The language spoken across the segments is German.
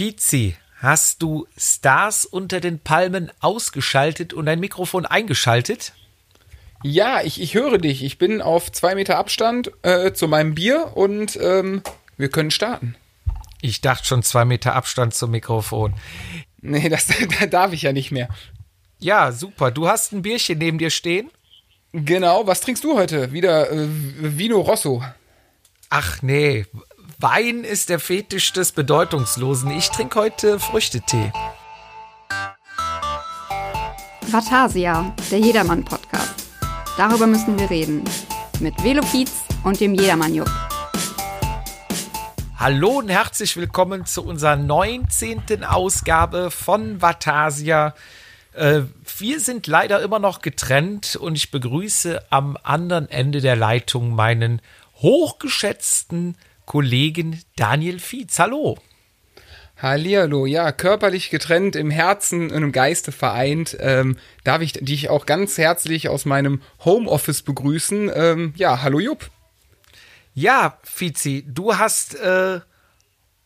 Fizi, hast du Stars unter den Palmen ausgeschaltet und dein Mikrofon eingeschaltet? Ja, ich, ich höre dich. Ich bin auf zwei Meter Abstand äh, zu meinem Bier und ähm, wir können starten. Ich dachte schon zwei Meter Abstand zum Mikrofon. Nee, das da darf ich ja nicht mehr. Ja, super. Du hast ein Bierchen neben dir stehen? Genau. Was trinkst du heute? Wieder äh, Vino Rosso. Ach nee, Wein ist der Fetisch des Bedeutungslosen. Ich trinke heute Früchtetee. Vatasia, der Jedermann-Podcast. Darüber müssen wir reden. Mit Velopiz und dem Jedermann-Jupp. Hallo und herzlich willkommen zu unserer 19. Ausgabe von Vatasia. Äh, wir sind leider immer noch getrennt und ich begrüße am anderen Ende der Leitung meinen hochgeschätzten Kollegen Daniel Fietz. Hallo. Hallihallo, ja, körperlich getrennt, im Herzen und im Geiste vereint, ähm, darf ich dich auch ganz herzlich aus meinem Homeoffice begrüßen. Ähm, ja, hallo Jupp. Ja, Fizi, du hast äh,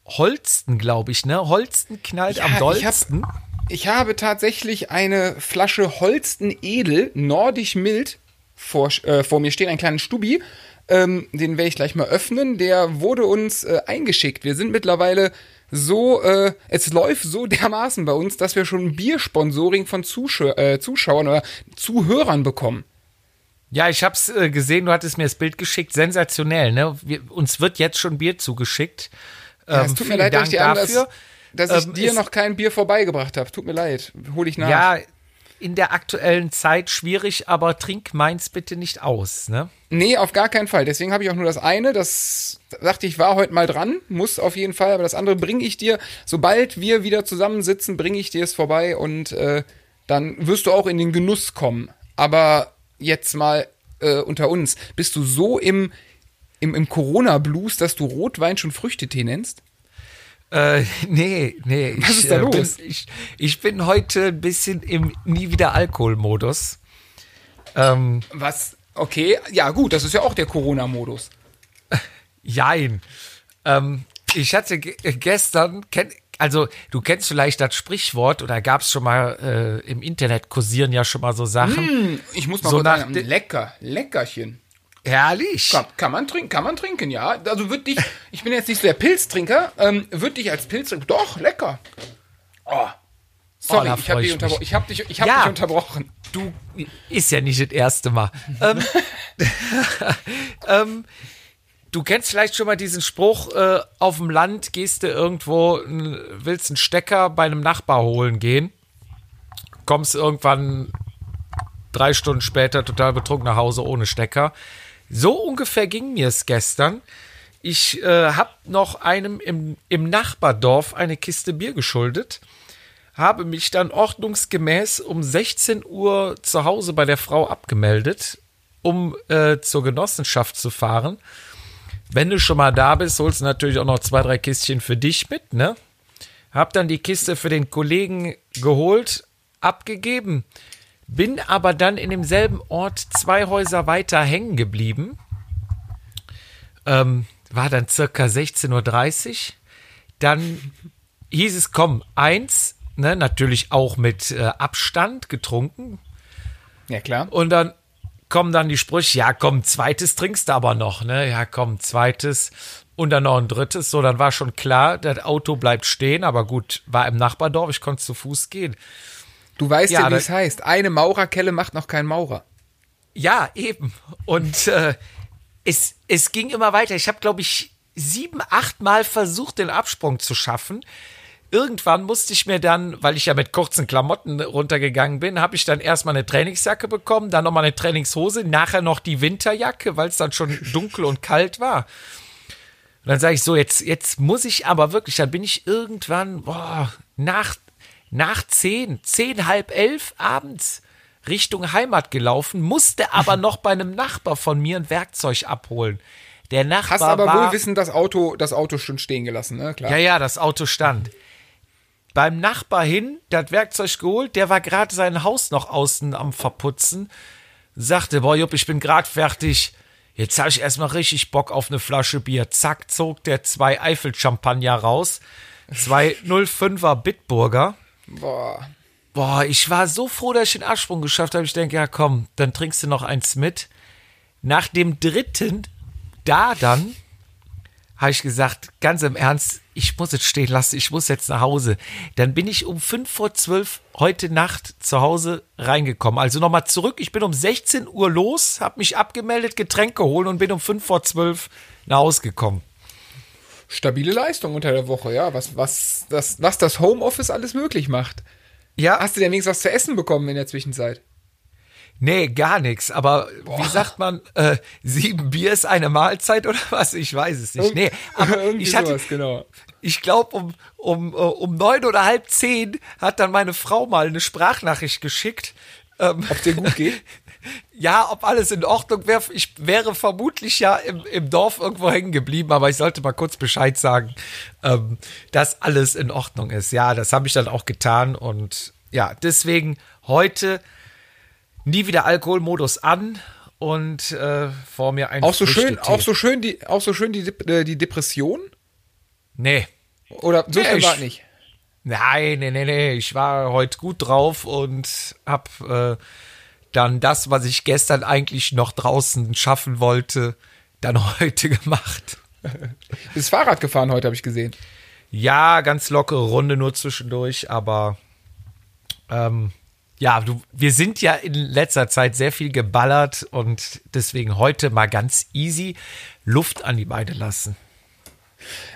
Holsten, glaube ich, ne? Holsten knallt Ja, am ich dollsten. Ich habe tatsächlich eine Flasche Holsten Edel, nordisch mild, vor, äh, vor mir stehen, einen kleinen Stubi. Ähm, den werde ich gleich mal öffnen. Der wurde uns äh, eingeschickt. Wir sind mittlerweile so, äh, es läuft so dermaßen bei uns, dass wir schon ein Biersponsoring von Zuschau äh, Zuschauern oder Zuhörern bekommen. Ja, ich hab's äh, gesehen, du hattest mir das Bild geschickt. Sensationell, ne? Wir, uns wird jetzt schon Bier zugeschickt. Ja, Ähm, es tut mir leid, dass ich dir anders, dafür. dass ich Ähm, dir noch kein Bier vorbeigebracht habe. Tut mir leid. Hol ich nach. Ja, in der aktuellen Zeit schwierig, aber trink meins bitte nicht aus, ne? Nee, auf gar keinen Fall. Deswegen habe ich auch nur das eine. Das dachte ich, war heute mal dran. Muss auf jeden Fall. Aber das andere bringe ich dir. Sobald wir wieder zusammensitzen, bringe ich dir es vorbei und äh, dann wirst du auch in den Genuss kommen. Aber jetzt mal äh, unter uns. Bist du so im, im, im Corona-Blues, dass du Rotwein schon Früchtetee nennst? Äh, nee, nee. Was ich, ist da äh, los? Bin, ich, ich bin heute ein bisschen im Nie wieder Alkohol-Modus. Ähm, Was? Okay, ja gut, das ist ja auch der Corona-Modus. jein. Ähm, ich hatte äh, gestern, kenn, also du kennst vielleicht das Sprichwort oder gab es schon mal äh, im Internet kursieren ja schon mal so Sachen. Ich muss mal So kurz nach sagen, lecker, leckerchen. Herrlich. Kann, kann man trinken, kann man trinken, ja. Also wird dich, ich bin jetzt nicht so der Pilztrinker, ähm, wird dich als Pilztrinker, doch, lecker. Oh. Sorry, Oh, ich habe dich, ich unterbro ich hab dich, ich hab Ja. dich unterbrochen. Du ist ja nicht das erste Mal. ähm, ähm, du kennst vielleicht schon mal diesen Spruch, äh, auf dem Land gehst du irgendwo, willst einen Stecker bei einem Nachbar holen gehen, kommst irgendwann drei Stunden später total betrunken nach Hause ohne Stecker. So ungefähr ging mir es gestern. Ich äh, habe noch einem im, im Nachbardorf eine Kiste Bier geschuldet habe mich dann ordnungsgemäß um 16 Uhr zu Hause bei der Frau abgemeldet, um äh, zur Genossenschaft zu fahren. Wenn du schon mal da bist, holst du natürlich auch noch zwei, drei Kistchen für dich mit, ne? Hab dann die Kiste für den Kollegen geholt, abgegeben, bin aber dann in demselben Ort zwei Häuser weiter hängen geblieben. Ähm, war dann circa 16.30 Uhr. Dann hieß es, komm, eins, ne, natürlich auch mit äh, Abstand getrunken. Ja, klar. Und dann kommen dann die Sprüche, ja, komm, zweites trinkst du aber noch, ne? Ja, komm, zweites und dann noch ein drittes. So, dann war schon klar, das Auto bleibt stehen, aber gut, war im Nachbardorf, ich konnte zu Fuß gehen. Du weißt ja, Ja, wie es heißt. Eine Maurerkelle macht noch keinen Maurer. Ja, eben. Und äh, es, es ging immer weiter. Ich habe, glaube ich, sieben, acht Mal versucht, den Absprung zu schaffen. Irgendwann musste ich mir dann, weil ich ja mit kurzen Klamotten runtergegangen bin, habe ich dann erstmal eine Trainingsjacke bekommen, dann nochmal eine Trainingshose, nachher noch die Winterjacke, weil es dann schon dunkel und kalt war. Und dann sage ich so, jetzt, jetzt muss ich aber wirklich, dann bin ich irgendwann, boah, nach, nach zehn, zehn, halb elf abends Richtung Heimat gelaufen, musste aber noch bei einem Nachbar von mir ein Werkzeug abholen. Der Nachbar Hast aber war, wohl wissen, das Auto, das Auto schon stehen gelassen, ne? Klar. ja, ja, das Auto stand. Beim Nachbar hin, das Werkzeug geholt, der war gerade sein Haus noch außen am Verputzen, sagte, boah, Jupp, ich bin gerade fertig. Jetzt habe ich erstmal richtig Bock auf eine Flasche Bier. Zack, zog der zwei Eifel-Champagner raus. Zwei 05er Bitburger. Boah. Boah, ich war so froh, dass ich den Absprung geschafft habe. Ich denke, ja komm, dann trinkst du noch eins mit. Nach dem dritten, da dann, habe ich gesagt, ganz im Ernst, ich muss jetzt stehen lassen, ich muss jetzt nach Hause. Dann bin ich um fünf vor zwölf heute Nacht zu Hause reingekommen. Also nochmal zurück, ich bin um 16 Uhr los, habe mich abgemeldet, Getränke geholt und bin um fünf vor zwölf nach Hause gekommen. Stabile Leistung unter der Woche, ja. Was, was, das, was das Homeoffice alles möglich macht. Ja, Hast du denn wenigstens was zu essen bekommen in der Zwischenzeit? nee, gar nichts. Aber wie sagt man, äh, sieben Bier ist eine Mahlzeit oder was? Ich weiß es nicht. Nee, aber ich hatte, sowas, genau. ich glaube, um, um, äh, um neun oder halb zehn hat dann meine Frau mal eine Sprachnachricht geschickt. Ähm, Ob dir gut geht? Ja, ob alles in Ordnung wäre. Ich wäre vermutlich ja im, im Dorf irgendwo hängen geblieben, aber ich sollte mal kurz Bescheid sagen, ähm, dass alles in Ordnung ist. Ja, das habe ich dann auch getan und ja, deswegen heute nie wieder Alkoholmodus an und äh, vor mir ein Auch so schön, auch so schön die, auch so schön die, Dep- äh, die Depression? Nee. Oder so Nee, schön war nicht. Nein, nee, nee, nee. Ich war heute gut drauf und hab äh, dann das, was ich gestern eigentlich noch draußen schaffen wollte, dann heute gemacht. Bist Fahrrad gefahren heute, habe ich gesehen. Ja, ganz lockere Runde nur zwischendurch, aber ähm, ja, du, wir sind ja in letzter Zeit sehr viel geballert und deswegen heute mal ganz easy Luft an die Beine lassen.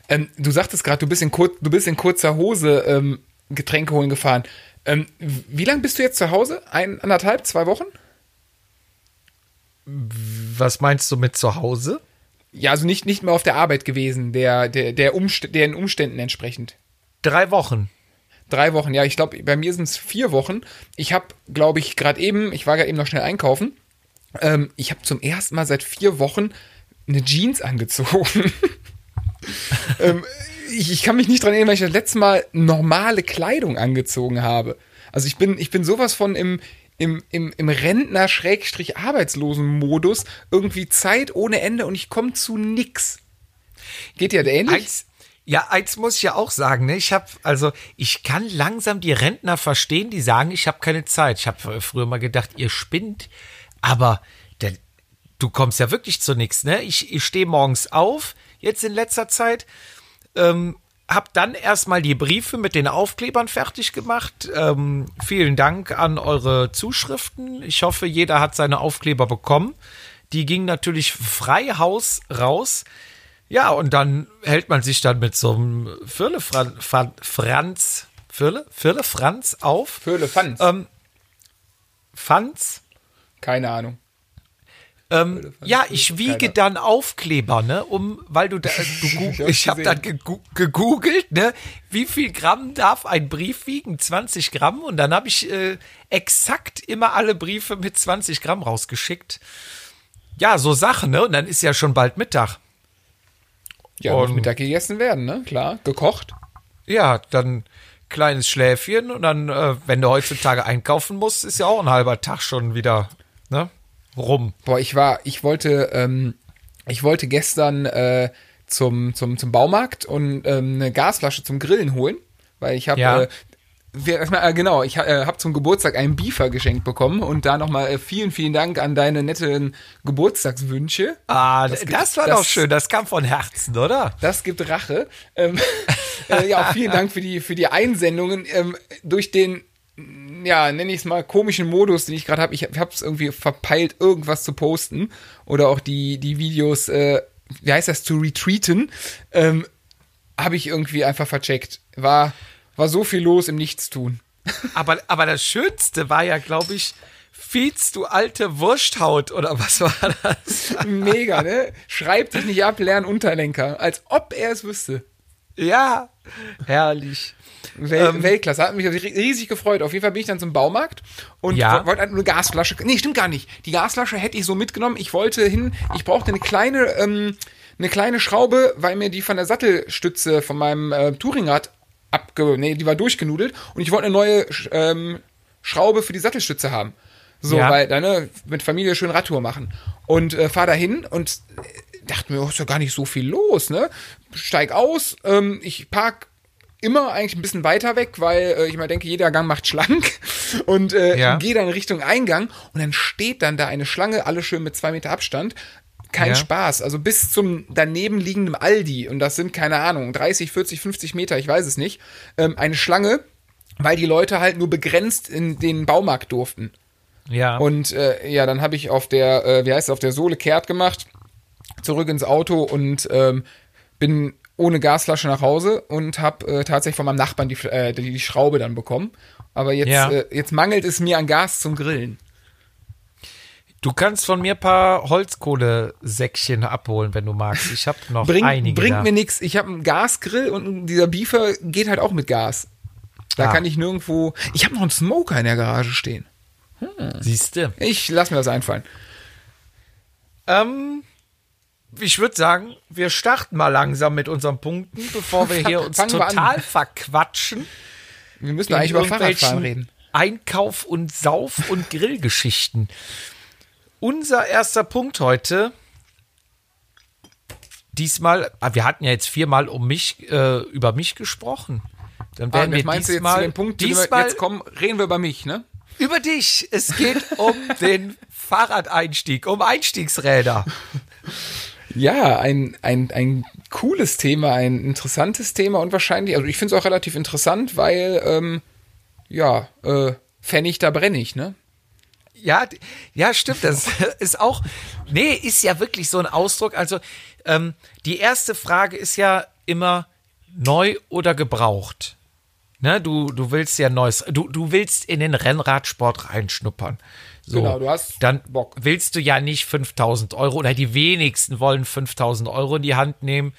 Ähm, du sagtest gerade, du bist in kur du bist in kurzer Hose ähm, Getränke holen gefahren. Ähm, wie lange bist du jetzt zu Hause? Ein, anderthalb, zwei Wochen? Was meinst du mit zu Hause? Ja, also nicht, nicht mehr auf der Arbeit gewesen, der, der, der Umst den Umständen entsprechend. Drei Wochen. Drei Wochen, ja, ich glaube, bei mir sind es vier Wochen. Ich habe, glaube ich, gerade eben, ich war gerade eben noch schnell einkaufen. Ähm, ich habe zum ersten Mal seit vier Wochen eine Jeans angezogen. ähm, ich, ich kann mich nicht dran erinnern, weil ich das letzte Mal normale Kleidung angezogen habe. Also ich bin, ich bin sowas von im, im, im, im Rentner-Arbeitslosen-Modus. Irgendwie Zeit ohne Ende und ich komme zu nix. Geht dir ähnlich? Eins, ja, eins muss ich ja auch sagen, ne? Ich habe also ich kann langsam die Rentner verstehen, die sagen, ich habe keine Zeit. Ich habe früher mal gedacht, ihr spinnt, aber der, du kommst ja wirklich zu nichts, ne? Ich, ich stehe morgens auf, jetzt in letzter Zeit, ähm, hab dann erstmal die Briefe mit den Aufklebern fertig gemacht. Ähm, vielen Dank an eure Zuschriften. Ich hoffe, jeder hat seine Aufkleber bekommen. Die gingen natürlich frei Haus raus. Ja, und dann hält man sich dann mit so einem Firle Fran Fran Franz, Firle? Firle Franz auf. Föhle Pfanz. Ähm, Franz. Keine Ahnung. Ähm, ja, ich wiege Keiner. dann Aufkleber, ne, um, weil du da, du, gu- Ich ich habe dann gegoogelt, ne, wie viel Gramm darf ein Brief wiegen? 20 Gramm und dann habe ich äh, exakt immer alle Briefe mit 20 Gramm rausgeschickt. Ja, so Sachen, ne, und dann ist ja schon bald Mittag. Ja, Und- Mittag gegessen werden, ne? Klar, gekocht. Ja, dann kleines Schläfchen und dann, äh, wenn du heutzutage einkaufen musst, ist ja auch ein halber Tag schon wieder, rum. Boah, ich war, ich wollte, ähm, ich wollte gestern äh, zum, zum, zum Baumarkt und ähm, eine Gasflasche zum Grillen holen, weil ich habe, Ja. äh, äh, genau, ich äh, habe zum Geburtstag einen Beefer geschenkt bekommen und da nochmal äh, vielen, vielen Dank an deine netten Geburtstagswünsche. Ah, das, gibt- war das- doch schön, das kam von Herzen, oder? Das gibt Rache. Ähm, äh, ja, auch vielen Dank für die, für die Einsendungen. Ähm, durch den, ja, nenne ich es mal, komischen Modus, den ich gerade habe. Ich habe es irgendwie verpeilt, irgendwas zu posten. Oder auch die, die Videos, äh, wie heißt das, zu retreaten. Ähm, habe ich irgendwie einfach vercheckt. War, war so viel los im Nichtstun. Aber, aber das Schönste war ja, glaube ich, Fietz, du alte Wursthaut, oder was war das? Mega, ne? Schreibt dich nicht ab, lern Unterlenker. Als ob er es wüsste. Ja, herrlich. Wel Ähm, Weltklasse. Hat mich riesig gefreut. Auf jeden Fall bin ich dann zum Baumarkt und Ja. wo- wollte halt eine Gasflasche. Nee, stimmt gar nicht. Die Gasflasche hätte ich so mitgenommen. Ich wollte hin, ich brauchte eine kleine, ähm, eine kleine Schraube, weil mir die von der Sattelstütze von meinem äh, Touringrad abge... Nee, die war durchgenudelt und ich wollte eine neue ähm, Schraube für die Sattelstütze haben. So, Ja. weil dann ne, mit Familie schön Radtour machen. Und äh, fahr da hin und äh, dachte mir, oh, ist ja gar nicht so viel los, ne? Steig aus, ähm, ich park immer eigentlich ein bisschen weiter weg, weil äh, ich mal denke, jeder Gang macht schlank und äh, Ja. gehe dann Richtung Eingang und dann steht dann da eine Schlange, alle schön mit zwei Meter Abstand. Kein Ja. Spaß. Also bis zum daneben liegenden Aldi, und das sind, keine Ahnung, 30, 40, 50 Meter, ich weiß es nicht, ähm, eine Schlange, weil die Leute halt nur begrenzt in den Baumarkt durften. Ja. Und äh, ja, dann habe ich auf der, äh, wie heißt es, auf der Sohle kehrt gemacht, zurück ins Auto und ähm, bin ohne Gasflasche nach Hause und habe äh, tatsächlich von meinem Nachbarn die, äh, die, Schraube dann bekommen. Aber jetzt, Ja. äh, jetzt mangelt es mir an Gas zum Grillen. du kannst von mir ein paar Holzkohlesäckchen abholen, wenn du magst. Ich habe noch Bring, einige. bringt da. mir nichts. Ich habe einen Gasgrill und dieser Beefer geht halt auch mit Gas. Da Ah. kann ich nirgendwo. Ich habe noch einen Smoker in der Garage stehen. Siehste. Ich lass mir das einfallen. Ähm, ich würde sagen, wir starten mal langsam mit unseren Punkten, bevor wir hier uns Fangen wir total verquatschen. Wir müssen eigentlich über Fahrradfahren reden. Einkauf und Sauf- und Grillgeschichten. Unser erster Punkt heute. Diesmal, ah, wir hatten ja jetzt viermal um mich, äh, über mich gesprochen. Dann Ah, werden jetzt wir meinst du jetzt diesmal, dem Punkt, den wir diesmal jetzt kommen, reden wir über mich, ne? über dich. Es geht um den Fahrradeinstieg, um Einstiegsräder. Ja, ein, ein, ein cooles Thema, ein interessantes Thema und wahrscheinlich, also ich finde es auch relativ interessant, weil, ähm, ja, äh, Pfennig, da brenne ich, ne? Ja, ja, stimmt. Das ist auch, nee, ist ja wirklich so ein Ausdruck. Also ähm, die erste Frage ist ja immer neu oder gebraucht. Ne, du, du willst ja neues, du, du willst in den Rennradsport reinschnuppern. So, Genau, du hast dann Bock. willst du ja nicht 5000 Euro oder die wenigsten wollen 5000 Euro in die Hand nehmen.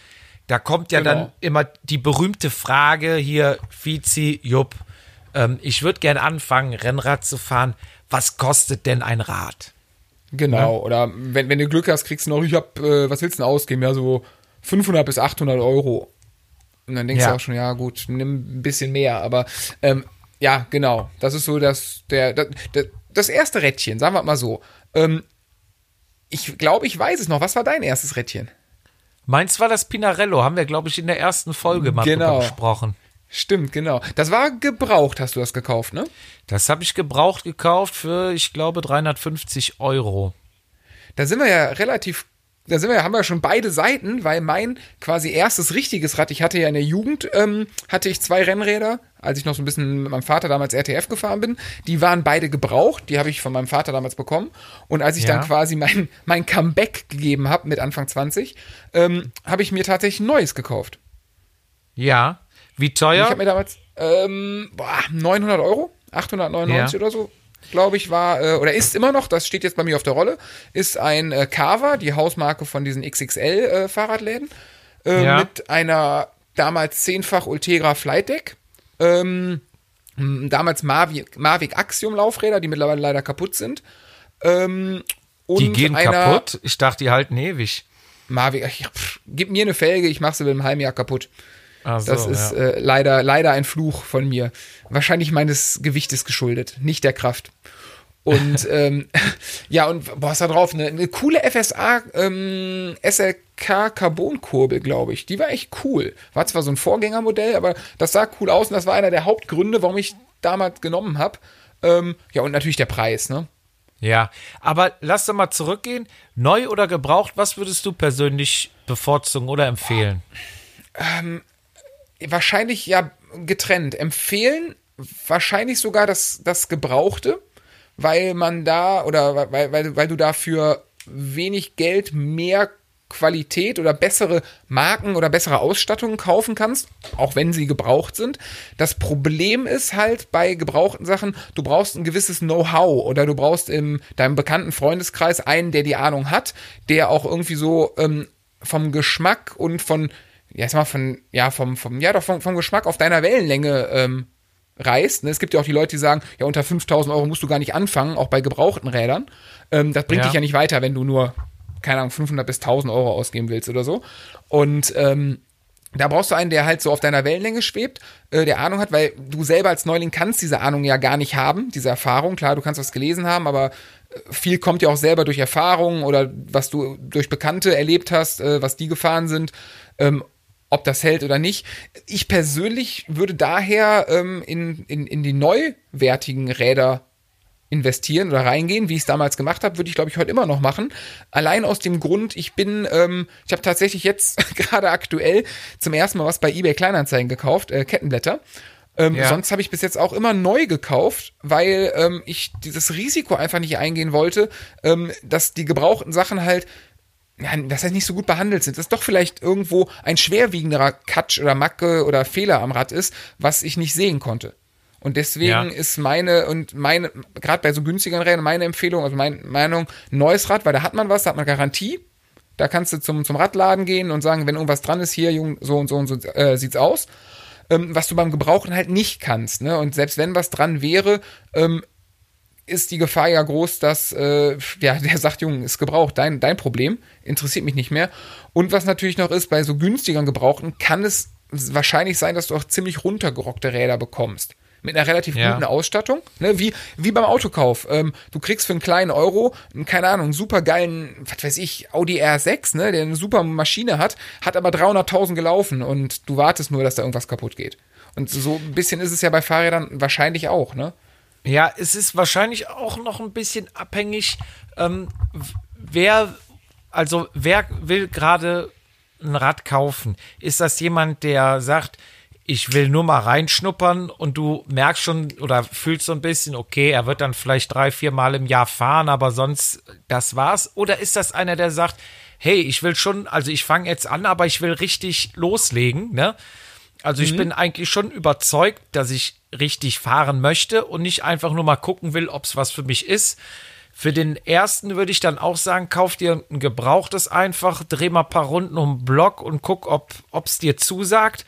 Da kommt ja Genau. dann immer die berühmte Frage hier, Vizi, Jupp, ähm, ich würde gern anfangen, Rennrad zu fahren. Was kostet denn ein Rad? Genau, oder wenn, wenn du Glück hast, kriegst du noch, ich hab, äh, was willst du denn ausgeben? Ja, so 500 bis 800 Euro. Und dann denkst Ja. du auch schon, ja gut, nimm ein bisschen mehr, aber ähm, ja, genau, das ist so das, der, das, das erste Rädchen, sagen wir mal so. Ähm, ich glaube, ich weiß es noch. Was war dein erstes Rädchen? Meins war das Pinarello, haben wir, glaube ich, in der ersten Folge mal Genau. drüber gesprochen. Stimmt, genau. Das war gebraucht, hast du das gekauft, ne? Das habe ich gebraucht gekauft für, ich glaube, 350 Euro. Da sind wir ja relativ, da sind wir haben wir ja schon beide Seiten, weil mein quasi erstes richtiges Rad, ich hatte ja in der Jugend, ähm, hatte ich zwei Rennräder, als ich noch so ein bisschen mit meinem Vater damals RTF gefahren bin. Die waren beide gebraucht, die habe ich von meinem Vater damals bekommen. Und als ich Ja. dann quasi mein, mein Comeback gegeben habe mit Anfang 20, ähm, habe ich mir tatsächlich ein neues gekauft. Ja. Wie Ich teuer? habe mir damals ähm, boah, 900 Euro, 899 Ja. oder so, glaube ich, war äh, oder ist immer noch. Das steht jetzt bei mir auf der Rolle. Ist ein äh, Carver, die Hausmarke von diesen XXL äh, äh, Ja. mit einer damals zehnfach Ultegra Flight Deck. Ähm, damals Mavic, Mavic Axiom Laufräder, die mittlerweile leider kaputt sind. Ähm, die gehen einer kaputt. Ich dachte, die halten ewig. Mavic, ach, pff, gib mir eine Felge, ich mache sie in einem halben Jahr kaputt. Ach so, Das ist ja. äh, leider, leider ein Fluch von mir. Wahrscheinlich meines Gewichtes geschuldet, nicht der Kraft. Und ähm, ja, und boah, ist da drauf eine, eine coole FSA ähm, SLK Carbon-Kurbel, glaube ich. Die war echt cool. War zwar so ein Vorgängermodell, aber das sah cool aus und das war einer der Hauptgründe, warum ich damals genommen habe. Ähm, ja, und natürlich der Preis, ne? ja. Aber lass doch mal zurückgehen. Neu oder gebraucht, was würdest du persönlich bevorzugen oder empfehlen? Wahrscheinlich ja getrennt. Empfehlen wahrscheinlich sogar das, das Gebrauchte, weil man da oder weil, weil, weil du dafür wenig Geld mehr Qualität oder bessere Marken oder bessere Ausstattungen kaufen kannst, auch wenn sie gebraucht sind. Das Problem ist halt bei gebrauchten Sachen, du brauchst ein gewisses Know-how oder du brauchst in deinem bekannten Freundeskreis einen, der die Ahnung hat, der auch irgendwie so ähm, vom Geschmack und von, ja, sag mal, von, ja, vom, vom, ja, doch vom, vom Geschmack auf deiner Wellenlänge ähm, reißt. Ne? Es gibt ja auch die Leute, die sagen, ja, unter 5000 Euro musst du gar nicht anfangen, auch bei gebrauchten Rädern. Ähm, das bringt Ja. dich ja nicht weiter, wenn du nur, keine Ahnung, 500 bis 1000 Euro ausgeben willst oder so. Und ähm, da brauchst du einen, der halt so auf deiner Wellenlänge schwebt, äh, der Ahnung hat, weil du selber als Neuling kannst diese Ahnung ja gar nicht haben, diese Erfahrung. Klar, du kannst was gelesen haben, aber äh, viel kommt ja auch selber durch Erfahrung oder was du durch Bekannte erlebt hast, äh, was die gefahren sind. Ähm, ob das hält oder nicht. Ich persönlich würde daher ähm, in, in, in die neuwertigen Räder investieren oder reingehen, wie ich es damals gemacht habe, würde ich glaube ich heute immer noch machen. Allein aus dem Grund, ich bin, ähm, ich habe tatsächlich jetzt gerade aktuell zum ersten Mal was bei eBay Kleinanzeigen gekauft, äh, Kettenblätter. Ähm, ja. Sonst habe ich bis jetzt auch immer neu gekauft, weil ähm, ich dieses Risiko einfach nicht eingehen wollte, ähm, dass die gebrauchten Sachen halt ja, das heißt nicht so gut behandelt sind, dass doch vielleicht irgendwo ein schwerwiegenderer Katsch oder Macke oder Fehler am Rad ist, was ich nicht sehen konnte. Und deswegen ja. ist meine und meine, gerade bei so günstigen Rädern, meine Empfehlung, also meine Meinung, neues Rad, weil da hat man was, da hat man Garantie. Da kannst du zum, zum Radladen gehen und sagen, wenn irgendwas dran ist, hier, Jung, so und so und so äh, sieht's aus. Ähm, was du beim Gebrauchen halt nicht kannst. Ne? Und selbst wenn was dran wäre, ähm, ist die Gefahr ja groß, dass äh, ja, der sagt, Junge, ist gebraucht, dein, dein Problem, interessiert mich nicht mehr. Und was natürlich noch ist, bei so günstigeren Gebrauchten kann es wahrscheinlich sein, dass du auch ziemlich runtergerockte Räder bekommst mit einer relativ ja. guten Ausstattung, ne? wie, wie beim Autokauf. Ähm, du kriegst für einen kleinen Euro, keine Ahnung, einen super geilen, was weiß ich, Audi R6, ne? der eine super Maschine hat, hat aber 300.000 gelaufen und du wartest nur, dass da irgendwas kaputt geht. Und so ein bisschen ist es ja bei Fahrrädern wahrscheinlich auch, ne? Ja, es ist wahrscheinlich auch noch ein bisschen abhängig, ähm, wer, also wer will gerade ein Rad kaufen? Ist das jemand, der sagt, ich will nur mal reinschnuppern und du merkst schon oder fühlst so ein bisschen, okay, er wird dann vielleicht drei, vier Mal im Jahr fahren, aber sonst, das war's? Oder ist das einer, der sagt, hey, ich will schon, also ich fange jetzt an, aber ich will richtig loslegen, ne? Also ich mhm. bin eigentlich schon überzeugt, dass ich richtig fahren möchte und nicht einfach nur mal gucken will, ob es was für mich ist. Für den ersten würde ich dann auch sagen, kauf dir ein gebrauchtes einfach, dreh mal ein paar Runden um den Block und guck, ob es dir zusagt.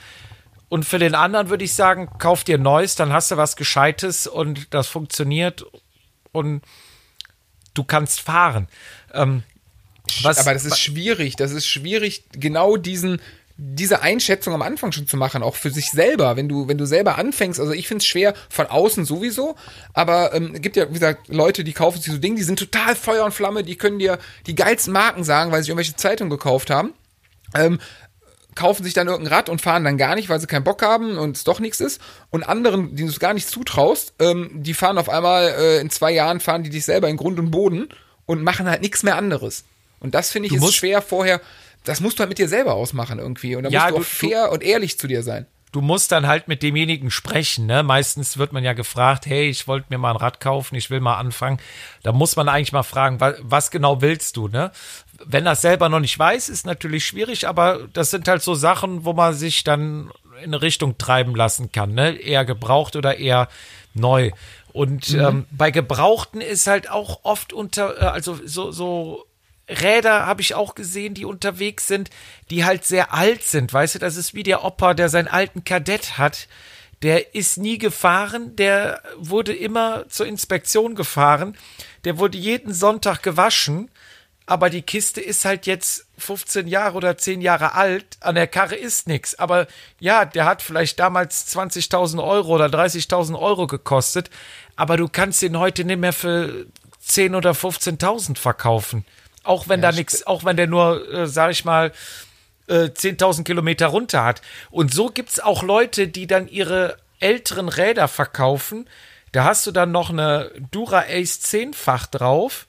Und für den anderen würde ich sagen, kauf dir Neues, dann hast du was Gescheites und das funktioniert und du kannst fahren. Ähm, was, Aber das ist schwierig. Das ist schwierig, genau diesen, diese Einschätzung am Anfang schon zu machen, auch für sich selber, wenn du, wenn du selber anfängst. Also ich finde es schwer von außen sowieso, aber ähm, gibt ja, wie gesagt, Leute, die kaufen sich so Dinge, die sind total Feuer und Flamme, die können dir die geilsten Marken sagen, weil sie irgendwelche Zeitungen gekauft haben. Ähm, kaufen sich dann irgendein Rad und fahren dann gar nicht, weil sie keinen Bock haben und es doch nichts ist. Und anderen, denen du es gar nicht zutraust, ähm, die fahren auf einmal äh, in zwei Jahren, fahren die dich selber in Grund und Boden und machen halt nichts mehr anderes. Und das finde ich du ist schwer vorher. Das musst du halt mit dir selber ausmachen irgendwie. Und da ja, musst du auch fair du, und ehrlich zu dir sein. Du musst dann halt mit demjenigen sprechen. Ne? Meistens wird man ja gefragt, hey, ich wollte mir mal ein Rad kaufen, ich will mal anfangen. Da muss man eigentlich mal fragen, was, was genau willst du? Ne? wenn er selber noch nicht weiß, ist natürlich schwierig, aber das sind halt so Sachen, wo man sich dann in eine Richtung treiben lassen kann, ne? Eher gebraucht oder eher neu. Und mhm. ähm, bei Gebrauchten ist halt auch oft unter, äh, also so, so Räder habe ich auch gesehen, die unterwegs sind, die halt sehr alt sind. Weißt du, das ist wie der Opa, der seinen alten Kadett hat. Der ist nie gefahren, der wurde immer zur Inspektion gefahren, der wurde jeden Sonntag gewaschen aber die Kiste ist halt jetzt 15 Jahre oder 10 Jahre alt, an der Karre ist nichts. Aber ja, der hat vielleicht damals 20.000 Euro oder 30.000 Euro gekostet, aber du kannst ihn heute nicht mehr für 10 oder 15.000 verkaufen. Auch wenn ja, da nichts, auch wenn der nur, äh, sag ich mal, äh, 10.000 Kilometer runter hat. Und so gibt's auch Leute, die dann ihre älteren Räder verkaufen. Da hast du dann noch eine Dura Ace 10-fach drauf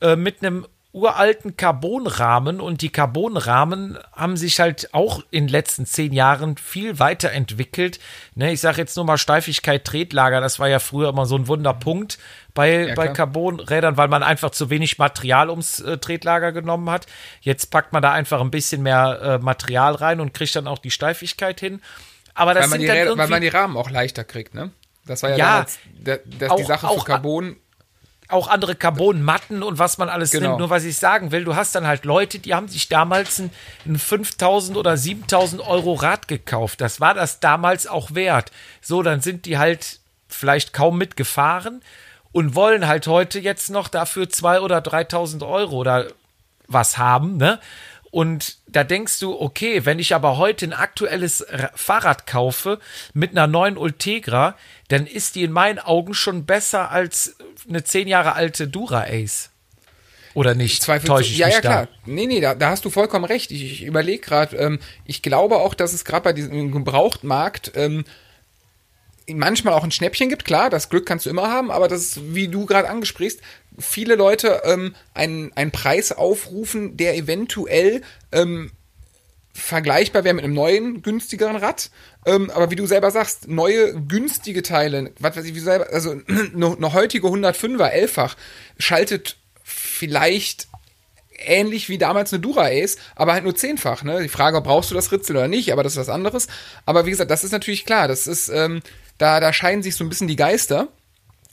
äh, mit einem uralten Carbonrahmen und die Carbonrahmen haben sich halt auch in den letzten zehn Jahren viel weiterentwickelt. Ne, ich sage jetzt nur mal Steifigkeit, Tretlager, das war ja früher immer so ein Wunderpunkt bei, ja, bei Carbonrädern, weil man einfach zu wenig Material ums äh, Tretlager genommen hat. Jetzt packt man da einfach ein bisschen mehr äh, Material rein und kriegt dann auch die Steifigkeit hin. Aber das weil, man sind die, dann weil man die Rahmen auch leichter kriegt, ne? Das war ja, ja damals, das, das auch, die Sache für Carbon auch andere Carbonmatten und was man alles genau. nimmt. Nur was ich sagen will, du hast dann halt Leute, die haben sich damals ein, ein 5000 oder 7000 Euro Rad gekauft. Das war das damals auch wert. So, dann sind die halt vielleicht kaum mitgefahren und wollen halt heute jetzt noch dafür 2 oder 3000 Euro oder was haben, ne? Und da denkst du, okay, wenn ich aber heute ein aktuelles Fahrrad kaufe mit einer neuen Ultegra, dann ist die in meinen Augen schon besser als eine zehn Jahre alte Dura Ace. Oder nicht? Zweifel Täusche ich ja, mich ja, da? klar. Nee, nee, da, da hast du vollkommen recht. Ich, ich überlege gerade, ähm, ich glaube auch, dass es gerade bei diesem Gebrauchtmarkt ähm, manchmal auch ein Schnäppchen gibt. Klar, das Glück kannst du immer haben, aber das ist, wie du gerade angesprichst, viele Leute ähm, einen, einen Preis aufrufen, der eventuell ähm, vergleichbar wäre mit einem neuen, günstigeren Rad. Ähm, aber wie du selber sagst, neue, günstige Teile, was weiß ich, wie selber, also eine, eine heutige 105er, elffach, schaltet vielleicht ähnlich wie damals eine Dura Ace, aber halt nur zehnfach. Ne? Die Frage, brauchst du das Ritzel oder nicht, aber das ist was anderes. Aber wie gesagt, das ist natürlich klar. Das ist, ähm, da, da scheiden sich so ein bisschen die Geister.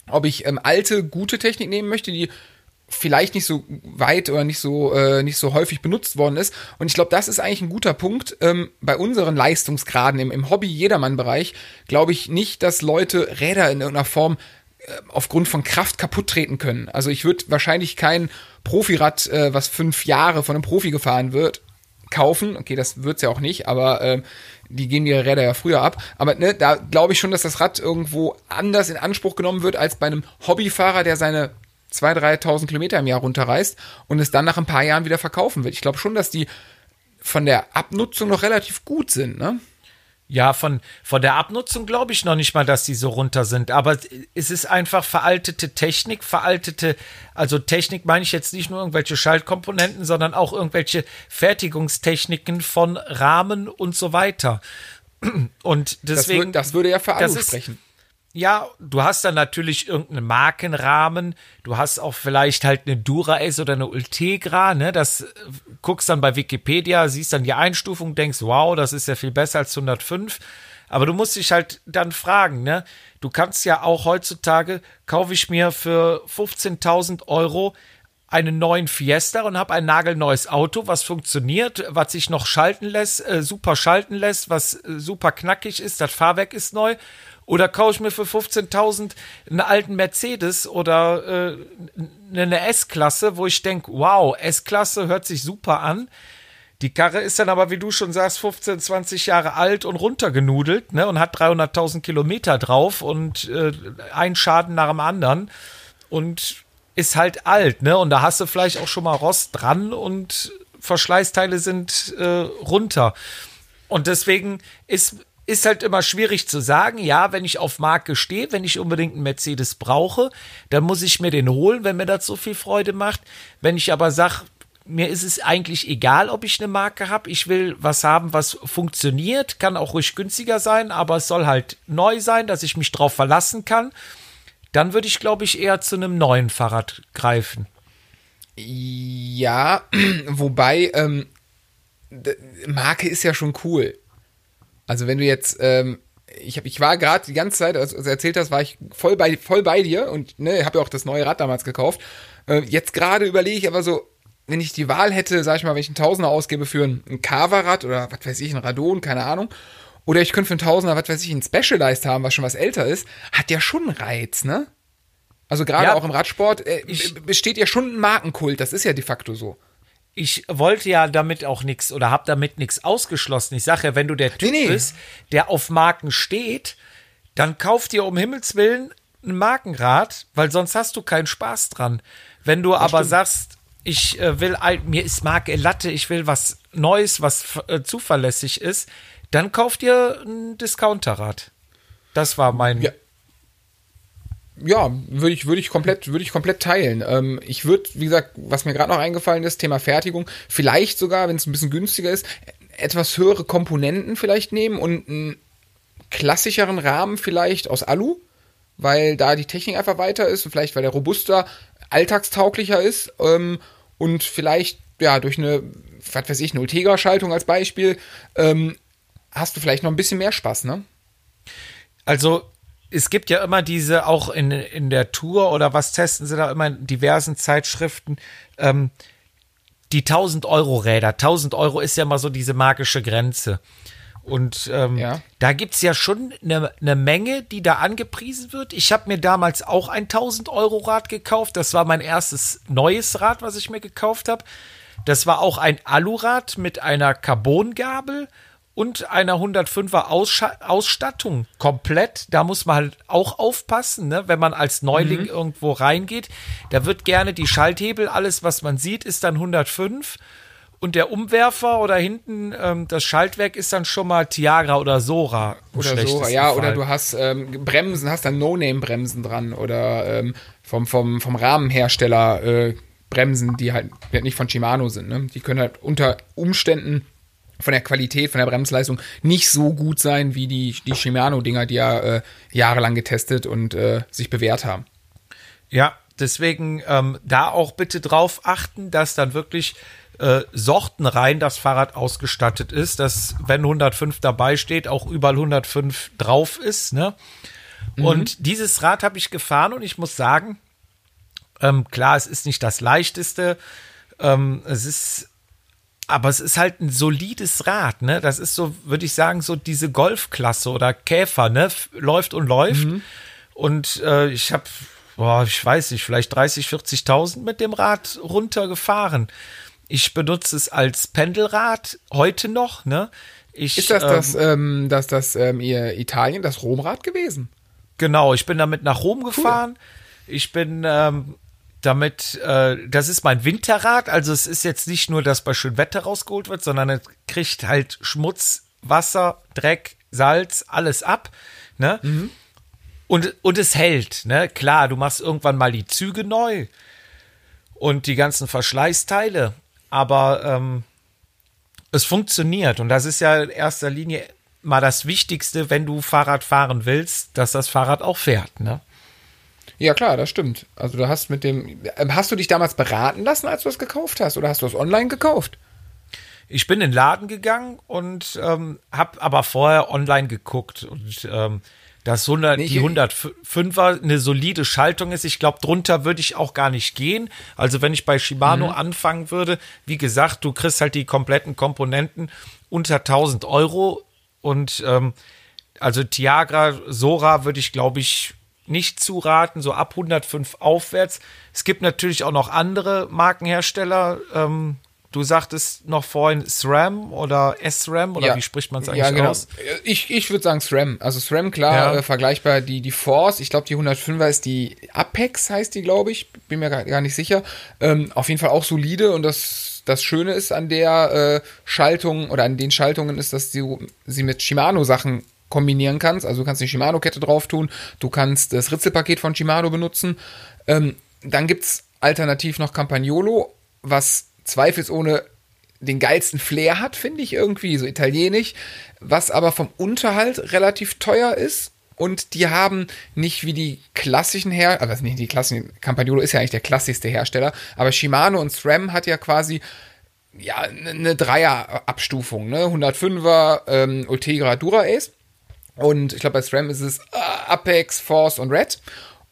Ob ich ähm, alte, gute Technik nehmen möchte, die vielleicht nicht so weit oder nicht so äh, nicht so häufig benutzt worden ist. Und ich glaube, das ist eigentlich ein guter Punkt. Ähm, bei unseren Leistungsgraden im, im Hobby-Jedermann-Bereich glaube ich nicht, dass Leute Räder in irgendeiner Form äh, aufgrund von Kraft kaputt treten können. Also ich würde wahrscheinlich kein Profirad, äh, was fünf Jahre von einem Profi gefahren wird, kaufen. Okay, das wird's ja auch nicht, aber äh, die geben ihre Räder ja früher ab. Aber ne, da glaube ich schon, dass das Rad irgendwo anders in Anspruch genommen wird als bei einem Hobbyfahrer, der seine 2.000, 3.000 Kilometer im Jahr runterreißt und es dann nach ein paar Jahren wieder verkaufen wird. Ich glaube schon, dass die von der Abnutzung noch relativ gut sind, ne? Ja, von, von der Abnutzung glaube ich noch nicht mal, dass die so runter sind. Aber es ist einfach veraltete Technik, veraltete, also Technik meine ich jetzt nicht nur irgendwelche Schaltkomponenten, sondern auch irgendwelche Fertigungstechniken von Rahmen und so weiter. Und deswegen. Das, das würde ja für ist- sprechen. Ja, du hast dann natürlich irgendeinen Markenrahmen, du hast auch vielleicht halt eine Dura-Ace oder eine Ultegra, ne, das äh, guckst dann bei Wikipedia, siehst dann die Einstufung, denkst, wow, das ist ja viel besser als 105, aber du musst dich halt dann fragen, ne, du kannst ja auch heutzutage, kaufe ich mir für 15.000 Euro einen neuen Fiesta und habe ein nagelneues Auto, was funktioniert, was sich noch schalten lässt, äh, super schalten lässt, was äh, super knackig ist, das Fahrwerk ist neu. Oder kaufe ich mir für 15.000 einen alten Mercedes oder äh, eine S-Klasse, wo ich denke, wow, S-Klasse hört sich super an. Die Karre ist dann aber, wie du schon sagst, 15, 20 Jahre alt und runtergenudelt ne, und hat 300.000 Kilometer drauf und äh, ein Schaden nach dem anderen und ist halt alt. Ne? Und da hast du vielleicht auch schon mal Rost dran und Verschleißteile sind äh, runter. Und deswegen ist, ist halt immer schwierig zu sagen, ja, wenn ich auf Marke stehe, wenn ich unbedingt einen Mercedes brauche, dann muss ich mir den holen, wenn mir das so viel Freude macht. Wenn ich aber sage, mir ist es eigentlich egal, ob ich eine Marke habe. Ich will was haben, was funktioniert, kann auch ruhig günstiger sein, aber es soll halt neu sein, dass ich mich drauf verlassen kann. Dann würde ich, glaube ich, eher zu einem neuen Fahrrad greifen. Ja, wobei ähm, Marke ist ja schon cool. Also wenn du jetzt, ähm, ich, hab, ich war gerade die ganze Zeit, als du erzählt hast, war ich voll bei, voll bei dir und ne, habe ja auch das neue Rad damals gekauft. Äh, jetzt gerade überlege ich aber so, wenn ich die Wahl hätte, sag ich mal, wenn ich einen Tausender ausgebe für ein, ein Carver-Rad oder was weiß ich, ein Radon, keine Ahnung, oder ich könnte für einen Tausender, was weiß ich, ein Specialized haben, was schon was älter ist, hat ja schon einen Reiz, ne? Also gerade Ja, auch im Radsport äh, besteht ja schon ein Markenkult, das ist ja de facto so. Ich wollte ja damit auch nichts oder habe damit nichts ausgeschlossen. Ich sage ja, wenn du der Typ Nee, nee. bist, der auf Marken steht, dann kauf dir um Himmels Willen ein Markenrad, weil sonst hast du keinen Spaß dran. Wenn du aber sagst, ich äh, will, mir ist Marke Latte, ich will was Neues, was äh, zuverlässig ist, dann kauf dir ein Discounterrad. Das war mein. Ja. Ja, würde ich, würde ich komplett, ich komplett teilen. Ähm, ich würde, wie gesagt, was mir gerade noch eingefallen ist, Thema Fertigung, vielleicht sogar, wenn es ein bisschen günstiger ist, etwas höhere Komponenten vielleicht nehmen und einen klassischeren Rahmen vielleicht aus Alu, weil da die Technik einfach weiter ist und vielleicht, weil der robuster, alltagstauglicher ist ähm, und vielleicht, ja, durch eine, was weiß ich, eine Ultegra-Schaltung als Beispiel, ähm, hast du vielleicht noch ein bisschen mehr Spaß, ne? Also es gibt ja immer diese, auch in, in der Tour oder was testen sie da immer in diversen Zeitschriften, ähm, die 1000 Euro Räder. 1000 Euro ist ja mal so diese magische Grenze. Und ähm, Ja. da gibt's ja schon eine ne Menge, die da angepriesen wird. Ich habe mir damals auch ein 1000 Euro Rad gekauft. Das war mein erstes neues Rad, was ich mir gekauft habe. Das war auch ein Alurad mit einer Carbongabel und einer 105er Ausscha Ausstattung komplett. Da muss man halt auch aufpassen, ne? wenn man als Neuling irgendwo reingeht. Da wird gerne die Schalthebel, alles was man sieht, ist dann 105 und der Umwerfer oder hinten ähm, das Schaltwerk ist dann schon mal Tiagra oder Sora. Oder so, schlechtesten ja, Fall. oder du hast ähm, Bremsen, hast dann No-Name-Bremsen dran oder ähm, vom, vom, vom Rahmenhersteller äh, Bremsen, die halt nicht von Shimano sind. Ne? Die können halt unter Umständen von der Qualität, von der Bremsleistung nicht so gut sein wie die, die Shimano-Dinger, die ja äh, jahrelang getestet und äh, sich bewährt haben. Ja, deswegen ähm, da auch bitte drauf achten, dass dann wirklich äh, sortenrein das Fahrrad ausgestattet ist, dass wenn 105 dabei steht, auch überall 105 drauf ist. Ne? Und dieses Rad habe ich gefahren und ich muss sagen, ähm, klar, es ist nicht das leichteste, ähm, es ist aber es ist halt ein solides Rad, ne? Das ist so, würde ich sagen, so diese Golfklasse oder Käfer, ne? Läuft und läuft. Und äh, ich habe, boah, ich weiß nicht, vielleicht 30, 40.000 mit dem Rad runtergefahren. Ich benutze es als Pendelrad heute noch, ne? Ich, Ist das ähm, das, ähm, das, das ähm, ihr Italien, das Romrad gewesen? Genau, ich bin damit nach Rom gefahren. Ich bin ähm, damit, äh, das ist mein Winterrad. Also es ist jetzt nicht nur, dass bei schönem Wetter rausgeholt wird, sondern es kriegt halt Schmutz, Wasser, Dreck, Salz, alles ab. Ne? Und, und es hält. Ne? Klar, du machst irgendwann mal die Züge neu und die ganzen Verschleißteile. Aber ähm, es funktioniert. Und das ist ja in erster Linie mal das Wichtigste, wenn du Fahrrad fahren willst, dass das Fahrrad auch fährt. Ne? Ja, klar, das stimmt. Also du hast mit dem. Ähm, hast du dich damals beraten lassen, als du es gekauft hast? Oder hast du es online gekauft? Ich bin in den Laden gegangen und ähm, habe aber vorher online geguckt und ähm, dass 100, Nee, die ich- 105er eine solide Schaltung ist. Ich glaube, drunter würde ich auch gar nicht gehen. Also wenn ich bei Shimano Mhm. anfangen würde, wie gesagt, du kriegst halt die kompletten Komponenten unter 1000 Euro und ähm, also Tiagra, Sora würde ich glaube ich nicht zuraten, so ab 105 aufwärts. Es gibt natürlich auch noch andere Markenhersteller. Ähm, du sagtest noch vorhin SRAM oder SRAM oder wie spricht man es eigentlich ja, genau. aus? Ich, ich würde sagen SRAM. Also SRAM, klar, Ja. äh, vergleichbar die, die Force. Ich glaube, die 105er ist die Apex, heißt die, glaube ich. Bin mir gar, nicht sicher. Ähm, auf jeden Fall auch solide und das, das Schöne ist an der äh, Schaltung oder an den Schaltungen ist, dass du sie mit Shimano-Sachen kombinieren kannst. Also du kannst die Shimano-Kette drauf tun, du kannst das Ritzelpaket von Shimano benutzen. Ähm, dann gibt's alternativ noch Campagnolo, was zweifelsohne den geilsten Flair hat, finde ich irgendwie, so italienisch, was aber vom Unterhalt relativ teuer ist. Und die haben nicht wie die klassischen Her, also nicht die klassischen, Campagnolo ist ja eigentlich der klassischste Hersteller, aber Shimano und SRAM hat ja quasi ja, eine Dreier-Abstufung, ne? 105er ähm, Ultegra Dura Ace. Und ich glaube, bei SRAM ist es äh, Apex, Force und Red.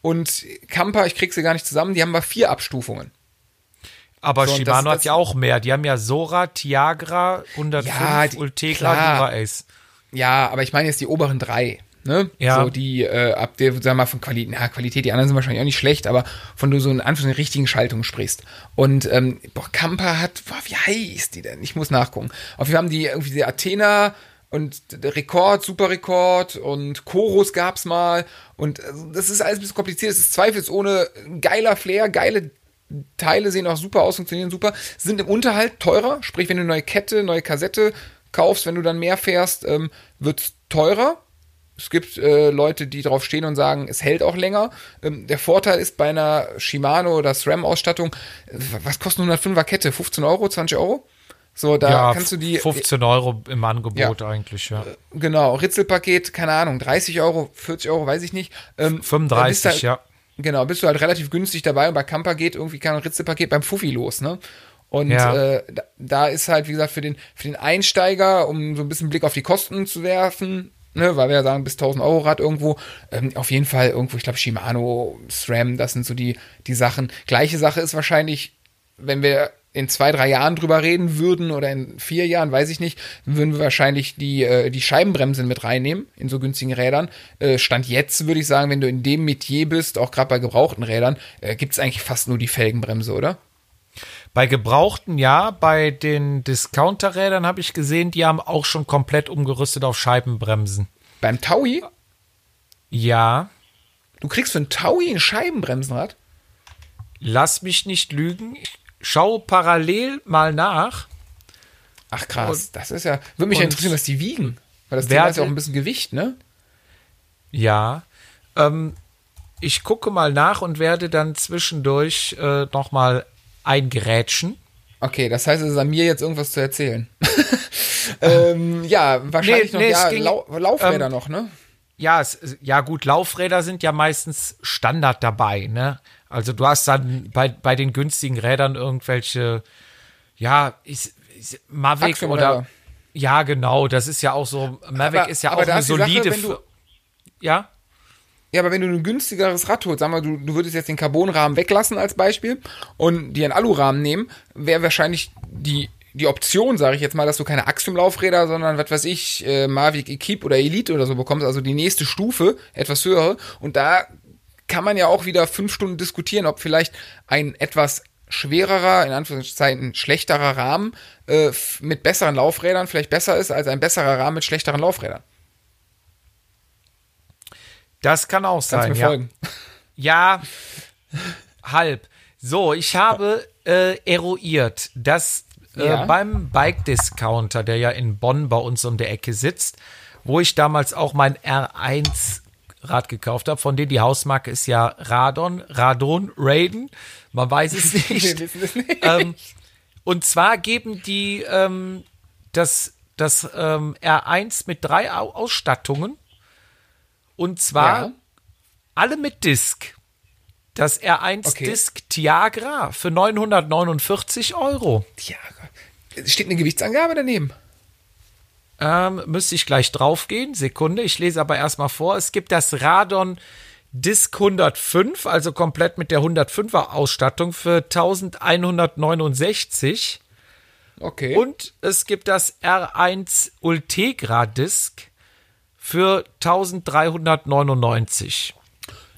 Und Kampa, ich krieg sie gar nicht zusammen, die haben aber vier Abstufungen. Aber So, Shimano das- hat ja auch mehr. Die haben ja Sora, Tiagra, 105, Ja, die- Ultegra, klar. Dura Ace. Ja, aber ich meine jetzt die oberen drei. Ne? Ja. So die, äh, ab der, sag mal, von Qualität, na, Qualität, die anderen sind wahrscheinlich auch nicht schlecht, aber von du so in Anführungszeichen richtigen Schaltungen sprichst. Und, ähm, boah, Kampa hat, boah, wie heißt die denn? Ich muss nachgucken. Auf jeden Fall haben die irgendwie die Athena und Rekord, Superrekord und Chorus gab's mal. Und also, das ist alles ein bisschen kompliziert. Es ist zweifelsohne geiler Flair, geile Teile sehen auch super aus, funktionieren super, sind im Unterhalt teurer. Sprich, wenn du eine neue Kette, neue Kassette kaufst, wenn du dann mehr fährst, ähm, wird's teurer. Es gibt äh, Leute, die drauf stehen und sagen, es hält auch länger. Ähm, der Vorteil ist bei einer Shimano oder SRAM-Ausstattung, äh, was kostet eine 105er Kette? 15 Euro, 20 Euro? So, da ja, kannst du die. 15 Euro im Angebot Ja. eigentlich, ja. Genau, Ritzelpaket, keine Ahnung, 30 Euro, 40 Euro, weiß ich nicht. Ähm, da 35, bist du halt, ja. Genau, bist du halt relativ günstig dabei und bei Camper geht irgendwie kein Ritzelpaket beim Fuffi los, ne? Und Ja. äh, da, da ist halt, wie gesagt, für den, für den Einsteiger, um so ein bisschen Blick auf die Kosten zu werfen, ne, weil wir ja sagen, bis 1000 Euro Rad irgendwo, ähm, auf jeden Fall irgendwo, ich glaube, Shimano, SRAM, das sind so die, die Sachen. Gleiche Sache ist wahrscheinlich, wenn wir in zwei, drei Jahren drüber reden würden oder in vier Jahren, weiß ich nicht, würden wir wahrscheinlich die, äh, die Scheibenbremsen mit reinnehmen in so günstigen Rädern. Äh, Stand jetzt würde ich sagen, wenn du in dem Metier bist, auch gerade bei gebrauchten Rädern, äh, gibt es eigentlich fast nur die Felgenbremse, oder? Bei gebrauchten ja, bei den Discounterrädern habe ich gesehen, die haben auch schon komplett umgerüstet auf Scheibenbremsen. Beim Taui? Ja, Du kriegst für ein Taui ein Scheibenbremsenrad? lass mich nicht lügen. Ich schaue parallel mal nach. Ach krass, das ist ja. Würde mich ja und interessieren, was die wiegen. Weil das Thema ist ja auch ein bisschen Gewicht, ne? Ja. Ähm, ich gucke mal nach und werde dann zwischendurch äh, nochmal eingerätschen. Okay, das heißt, es ist an mir jetzt irgendwas zu erzählen. ähm, ja, wahrscheinlich Nee, noch nee, ja, ging- Lau Laufräder ähm, noch, ne? Ja, es, ja gut, Laufräder sind ja meistens Standard dabei, ne? Also du hast dann bei, bei den günstigen Rädern irgendwelche, ja, ist, ist Mavic oder ja, genau, das ist ja auch so, Mavic Aber- ist ja aber auch eine Sache, solide, wenn du- ja, Ja, aber wenn du ein günstigeres Rad holst, sagen wir, du, du würdest jetzt den Carbonrahmen weglassen als Beispiel und dir einen Alurahmen nehmen, wäre wahrscheinlich die, die Option, sage ich jetzt mal, dass du keine Axiom-Laufräder, sondern was weiß ich, äh, Mavic Equipe oder Elite oder so bekommst, also die nächste Stufe, etwas höhere. Und da kann man ja auch wieder fünf Stunden diskutieren, ob vielleicht ein etwas schwererer, in Anführungszeichen schlechterer Rahmen äh, mit besseren Laufrädern vielleicht besser ist als ein besserer Rahmen mit schlechteren Laufrädern. das kann auch Kannst sein, mir ja. folgen? Ja, halb. So, ich habe äh, eruiert, dass äh, Ja. beim Bike Discounter, der ja in Bonn bei uns um der Ecke sitzt, wo ich damals auch mein R1 Rad gekauft habe, von dem die Hausmarke ist ja Radon, Radon, Raiden, man weiß es nicht. es nicht. ähm, und zwar geben die ähm, das, das ähm, R1 mit drei Au Ausstattungen. Und zwar Ja. alle mit Disc. Das R1 Okay. Disc Tiagra für 949 Euro. Tja, steht eine Gewichtsangabe daneben? Ähm, müsste ich gleich draufgehen. Sekunde, ich lese aber erstmal vor. Es gibt das Radon Disc 105, also komplett mit der 105er Ausstattung für 1169. Okay. Und es gibt das R1 Ultegra Disc für 1399.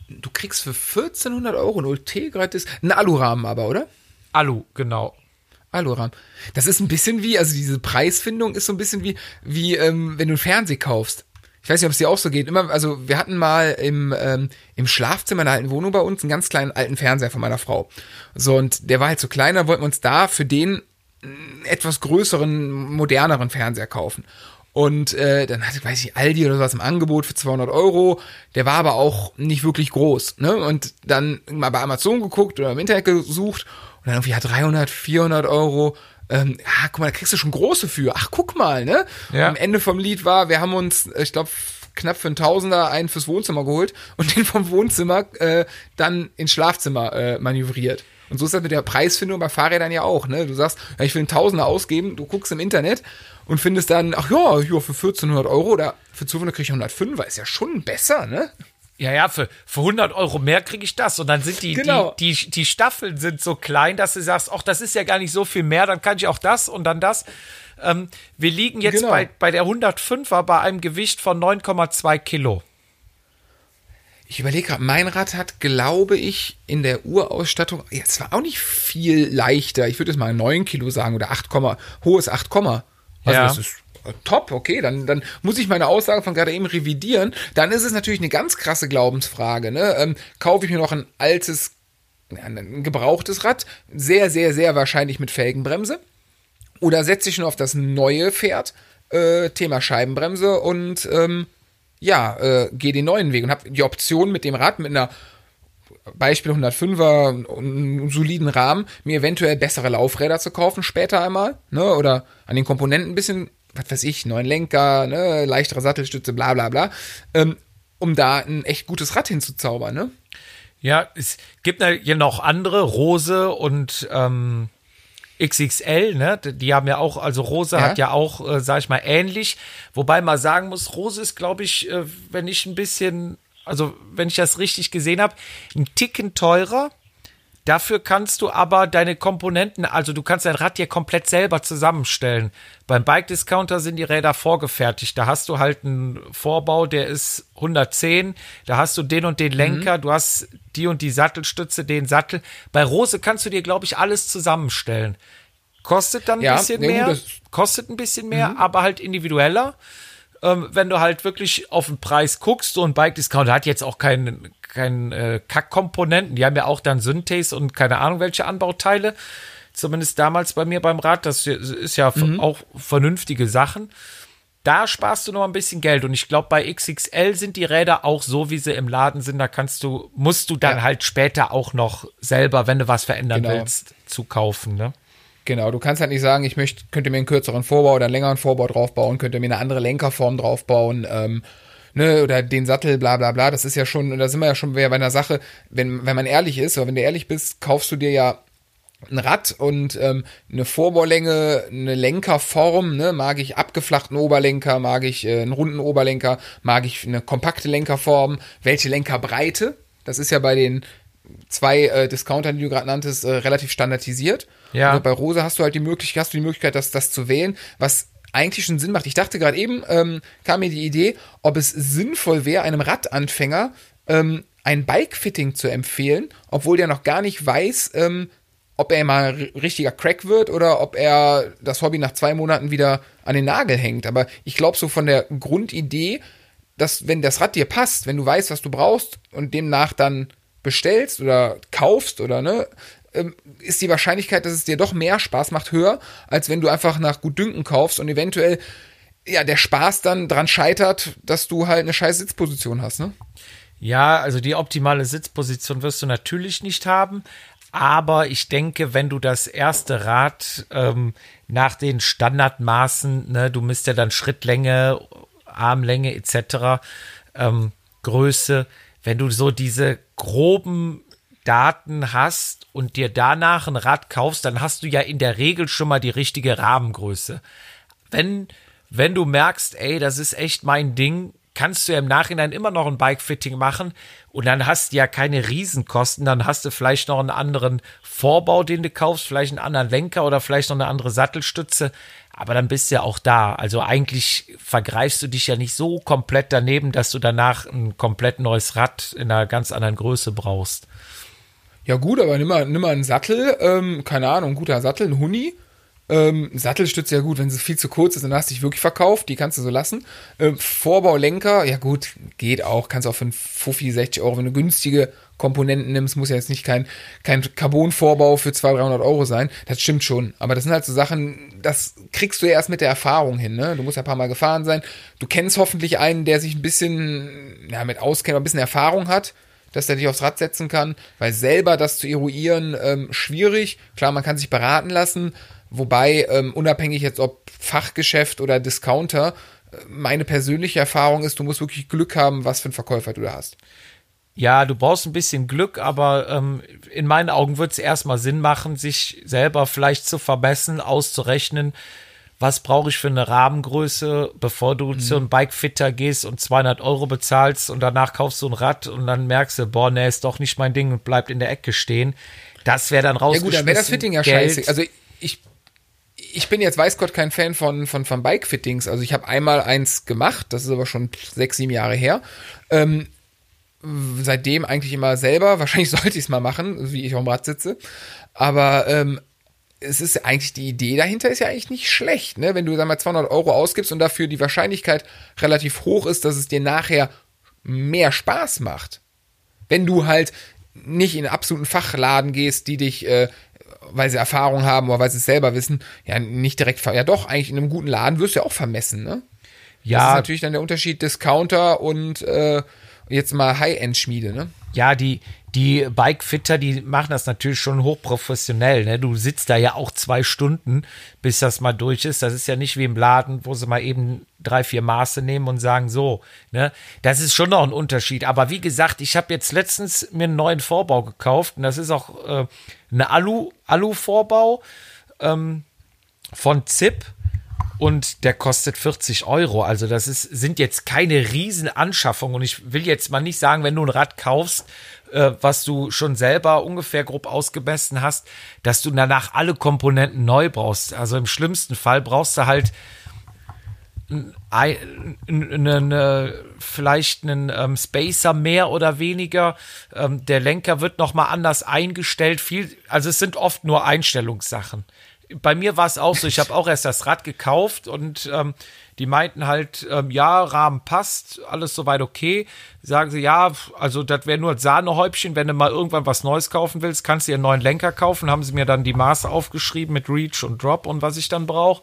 du kriegst für 1400 Euro ein Ultegra Disc, ein Alurahmen aber, oder? Alu, genau. Alurahmen. Das ist ein bisschen wie, also diese Preisfindung ist so ein bisschen wie, wie ähm, wenn du einen Fernseher kaufst. Ich weiß nicht, ob es dir auch so geht. Immer, also wir hatten mal im, ähm, im Schlafzimmer in der alten Wohnung bei uns einen ganz kleinen alten Fernseher von meiner Frau. So, und der war halt so kleiner, wollten wir uns da für den einen etwas größeren, moderneren Fernseher kaufen. Und äh, dann hatte, weiß ich, Aldi oder sowas im Angebot für 200 Euro. Der war aber auch nicht wirklich groß. Ne? Und dann mal bei Amazon geguckt oder im Internet gesucht. Und dann irgendwie ja 300, 400 Euro. Ähm, ja, guck mal, da kriegst du schon große für. Ach, guck mal, ne? Ja. Am Ende vom Lied war, wir haben uns, äh, ich glaube, knapp für einen Tausender einen fürs Wohnzimmer geholt und den vom Wohnzimmer äh, dann ins Schlafzimmer äh, manövriert. Und so ist das mit der Preisfindung bei Fahrrädern ja auch, ne? Du sagst, ja, ich will einen Tausender ausgeben, du guckst im Internet und findest dann, ach ja, ja für 1400 Euro oder für 200 krieg ich 105, ist ja schon besser, ne? Ja, ja, für, für 100 Euro mehr kriege ich das. Und dann sind die, Genau. die, die, die Staffeln sind so klein, dass du sagst, ach, das ist ja gar nicht so viel mehr, dann kann ich auch das und dann das. Ähm, wir liegen jetzt Genau. bei, bei der 105er bei einem Gewicht von 9,2 Kilo. Ich überlege gerade, mein Rad hat, glaube ich, in der Urausstattung, ja, es war auch nicht viel leichter. Ich würde jetzt mal 9 Kilo sagen oder 8, hohes 8, also Ja. das ist top, okay, dann, dann muss ich meine Aussage von gerade eben revidieren. Dann ist es natürlich eine ganz krasse Glaubensfrage. Ne? Ähm, kaufe ich mir noch ein altes, ein gebrauchtes Rad, sehr, sehr, sehr wahrscheinlich mit Felgenbremse. Oder setze ich nur auf das neue Pferd, äh, Thema Scheibenbremse und ähm, ja, äh, gehe den neuen Weg und habe die Option mit dem Rad, mit einer Beispiel 105er, einen soliden Rahmen, mir eventuell bessere Laufräder zu kaufen später einmal, ne, oder an den Komponenten ein bisschen, was weiß ich, neuen Lenker, ne, leichtere Sattelstütze, bla bla bla, ähm, um da ein echt gutes Rad hinzuzaubern, ne? Ja, es gibt ja noch andere, Rose und ähm, XXL, ne? Die haben ja auch, also Rose Ja. hat ja auch, äh, sag ich mal, ähnlich. Wobei man sagen muss, Rose ist, glaube ich, äh, wenn ich ein bisschen, also wenn ich das richtig gesehen habe, ein Ticken teurer. Dafür kannst du aber deine Komponenten, also du kannst dein Rad dir komplett selber zusammenstellen. Beim Bike Discounter sind die Räder vorgefertigt. Da hast du halt einen Vorbau, der ist 110. Da hast du den und den Lenker. Mhm. Du hast die und die Sattelstütze, den Sattel. Bei Rose kannst du dir, glaube ich, alles zusammenstellen. Kostet dann ein ja, bisschen mehr. Gut, kostet ein bisschen mehr, mhm. aber halt individueller. Ähm, wenn du halt wirklich auf den Preis guckst, so ein Bike Discounter hat jetzt auch keinen kein, äh, Kackkomponenten. Die haben ja auch dann Synthes und keine Ahnung welche Anbauteile. Zumindest damals bei mir beim Rad. Das ist ja mhm. auch vernünftige Sachen. Da sparst du noch ein bisschen Geld. Und ich glaube, bei XXL sind die Räder auch so, wie sie im Laden sind. Da kannst du, musst du dann ja. halt später auch noch selber, wenn du was verändern genau. willst, zu kaufen, ne? Genau, du kannst halt nicht sagen, ich möchte, könnte mir einen kürzeren Vorbau oder einen längeren Vorbau draufbauen, könnte mir eine andere Lenkerform draufbauen, ähm, ne, oder den Sattel, bla bla bla. Das ist ja schon, da sind wir ja schon bei einer Sache, wenn, wenn man ehrlich ist, oder wenn du ehrlich bist, kaufst du dir ja ein Rad und ähm, eine Vorbaulänge, eine Lenkerform, ne, mag ich abgeflachten Oberlenker, mag ich äh, einen runden Oberlenker, mag ich eine kompakte Lenkerform, welche Lenkerbreite, das ist ja bei den zwei äh, Discountern, die du gerade nanntest, äh, relativ standardisiert. Ja. Und bei Rose hast du halt die Möglichkeit, hast du die Möglichkeit, das, das zu wählen, was eigentlich schon Sinn macht. Ich dachte gerade eben, ähm, kam mir die Idee, ob es sinnvoll wäre, einem Radanfänger ähm, ein Bike-Fitting zu empfehlen, obwohl der noch gar nicht weiß, ähm, ob er mal richtiger Crack wird oder ob er das Hobby nach zwei Monaten wieder an den Nagel hängt. Aber ich glaube, so von der Grundidee, dass wenn das Rad dir passt, wenn du weißt, was du brauchst und demnach dann bestellst oder kaufst oder ne, ist die Wahrscheinlichkeit, dass es dir doch mehr Spaß macht, höher, als wenn du einfach nach Gutdünken kaufst und eventuell ja der Spaß dann dran scheitert, dass du halt eine scheiß Sitzposition hast, ne? Ja, also die optimale Sitzposition wirst du natürlich nicht haben. Aber ich denke, wenn du das erste Rad ähm, nach den Standardmaßen, ne, du misst ja dann Schrittlänge, Armlänge etc., ähm, Größe, wenn du so diese groben Daten hast und dir danach ein Rad kaufst, dann hast du ja in der Regel schon mal die richtige Rahmengröße. Wenn, wenn du merkst, ey, das ist echt mein Ding, kannst du ja im Nachhinein immer noch ein Bike-Fitting machen und dann hast du ja keine Riesenkosten, dann hast du vielleicht noch einen anderen Vorbau, den du kaufst, vielleicht einen anderen Lenker oder vielleicht noch eine andere Sattelstütze, aber dann bist du ja auch da. Also eigentlich vergreifst du dich ja nicht so komplett daneben, dass du danach ein komplett neues Rad in einer ganz anderen Größe brauchst. Ja gut, aber nimm mal, nimm mal einen Sattel, ähm, keine Ahnung, ein guter Sattel, ein Huni. Ähm, Sattelstütze, ja gut, wenn sie viel zu kurz ist, dann hast du dich wirklich verkauft, die kannst du so lassen. Ähm, Vorbaulenker, ja gut, geht auch, kannst auch für einen Fuffi 60 Euro, wenn du günstige Komponenten nimmst, muss ja jetzt nicht kein, kein Carbon-Vorbau für 200, 300 Euro sein. Das stimmt schon. Aber das sind halt so Sachen, das kriegst du ja erst mit der Erfahrung hin. Ne? Du musst ja ein paar Mal gefahren sein. Du kennst hoffentlich einen, der sich ein bisschen ja, mit auskennt, ein bisschen Erfahrung hat dass er dich aufs Rad setzen kann, weil selber das zu eruieren ähm, schwierig. Klar, man kann sich beraten lassen, wobei ähm, unabhängig jetzt ob Fachgeschäft oder Discounter, äh, meine persönliche Erfahrung ist, du musst wirklich Glück haben, was für einen Verkäufer du da hast. Ja, du brauchst ein bisschen Glück, aber ähm, in meinen Augen wird es erstmal Sinn machen, sich selber vielleicht zu vermessen, auszurechnen, was brauche ich für eine Rahmengröße, bevor du mhm. zu einem Bikefitter gehst und 200 Euro bezahlst und danach kaufst du ein Rad und dann merkst du, boah, nee, ist doch nicht mein Ding und bleibt in der Ecke stehen. Das wäre dann raus. Ja gut, dann wäre das Fitting ja Geld. scheiße. Also ich, ich bin jetzt weiß Gott kein Fan von, von, von Bike-Fittings. Also ich habe einmal eins gemacht, das ist aber schon sechs, sieben Jahre her. Ähm, seitdem eigentlich immer selber. Wahrscheinlich sollte ich es mal machen, wie ich dem Rad sitze. Aber ähm, es ist eigentlich die Idee dahinter ist ja eigentlich nicht schlecht, ne? Wenn du sag mal 200 Euro ausgibst und dafür die Wahrscheinlichkeit relativ hoch ist, dass es dir nachher mehr Spaß macht. Wenn du halt nicht in einen absoluten Fachladen gehst, die dich, äh, weil sie Erfahrung haben oder weil sie es selber wissen, ja nicht direkt, ja doch, eigentlich in einem guten Laden wirst du ja auch vermessen, ne? Ja. Das ist natürlich dann der Unterschied Discounter und äh, jetzt mal High-End-Schmiede, ne? Ja, die, die Bikefitter, die machen das natürlich schon hochprofessionell. Ne? Du sitzt da ja auch zwei Stunden, bis das mal durch ist. Das ist ja nicht wie im Laden, wo sie mal eben drei, vier Maße nehmen und sagen, so, ne? Das ist schon noch ein Unterschied. Aber wie gesagt, ich habe jetzt letztens mir einen neuen Vorbau gekauft und das ist auch äh, eine Alu, Alu-Vorbau ähm, von ZIP. Und der kostet 40 Euro. Also das ist, sind jetzt keine Riesenanschaffungen. Und ich will jetzt mal nicht sagen, wenn du ein Rad kaufst, äh, was du schon selber ungefähr grob ausgemessen hast, dass du danach alle Komponenten neu brauchst. Also im schlimmsten Fall brauchst du halt eine, vielleicht einen ähm, Spacer mehr oder weniger. Ähm, der Lenker wird noch mal anders eingestellt. Viel, also es sind oft nur Einstellungssachen. Bei mir war es auch so. Ich habe auch erst das Rad gekauft und ähm, die meinten halt, ähm, ja, Rahmen passt, alles soweit okay. Sagen sie, ja, also das wäre nur Sahnehäubchen, wenn du mal irgendwann was Neues kaufen willst, kannst du dir einen neuen Lenker kaufen. Haben sie mir dann die Maße aufgeschrieben mit Reach und Drop und was ich dann brauche.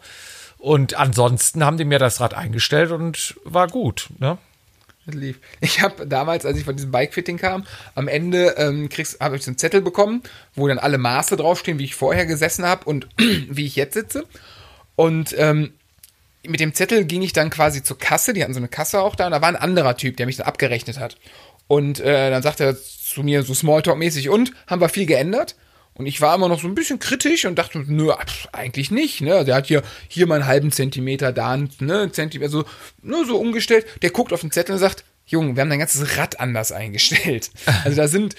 Und ansonsten haben die mir das Rad eingestellt und war gut. Ne? Lief. Ich habe damals, als ich von diesem Bikefitting kam, am Ende ähm, habe ich so einen Zettel bekommen, wo dann alle Maße draufstehen, wie ich vorher gesessen habe und wie ich jetzt sitze. Und ähm, mit dem Zettel ging ich dann quasi zur Kasse, die hatten so eine Kasse auch da, und da war ein anderer Typ, der mich dann abgerechnet hat. Und äh, dann sagte er zu mir so Smalltalk-mäßig, und haben wir viel geändert? Und ich war immer noch so ein bisschen kritisch und dachte, nö, eigentlich nicht, ne? Der hat hier, hier mal einen halben Zentimeter, da einen ne, Zentimeter, so, nur so umgestellt. Der guckt auf den Zettel und sagt, Junge, wir haben dein ganzes Rad anders eingestellt. Also da sind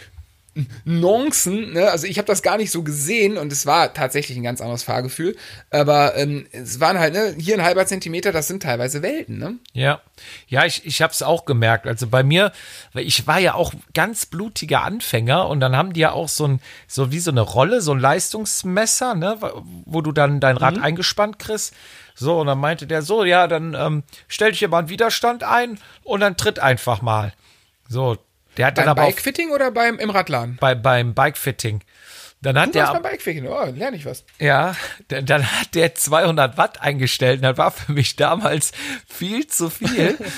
Nuancen, ne? also ich habe das gar nicht so gesehen und es war tatsächlich ein ganz anderes Fahrgefühl, aber ähm, es waren halt, ne, hier ein halber Zentimeter, das sind teilweise Welten, ne? Ja, ja, ich, ich habe es auch gemerkt, also bei mir, weil ich war ja auch ganz blutiger Anfänger und dann haben die ja auch so ein, so wie so eine Rolle, so ein Leistungsmesser, ne, wo du dann dein Rad mhm. eingespannt kriegst. So, und dann meinte der so, ja, dann ähm, stell dich hier mal einen Widerstand ein und dann tritt einfach mal. So, der hat beim dann aber Bikefitting oder beim im Radladen? Bei, beim Bikefitting. Dann hat du der beim Bikefitting, oh, lerne ich was. Ja, dann, dann hat der 200 Watt eingestellt. Das war für mich damals viel zu viel.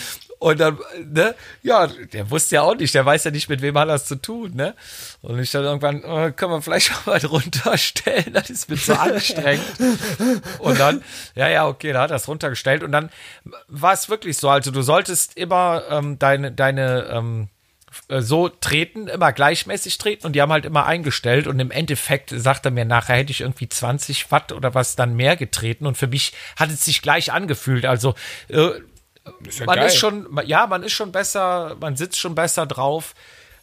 Und dann, ne, ja, der wusste ja auch nicht, der weiß ja nicht, mit wem hat das zu tun, ne? Und ich dann irgendwann, oh, können wir vielleicht auch mal runterstellen, das ist mir zu anstrengend. und dann, ja, ja, okay, da hat er es runtergestellt und dann war es wirklich so, also du solltest immer ähm, deine, deine, ähm, äh, so treten, immer gleichmäßig treten und die haben halt immer eingestellt und im Endeffekt sagt er mir nachher, hätte ich irgendwie 20 Watt oder was dann mehr getreten und für mich hat es sich gleich angefühlt. Also äh, ist ja man geil. ist schon, ja, man ist schon besser, man sitzt schon besser drauf,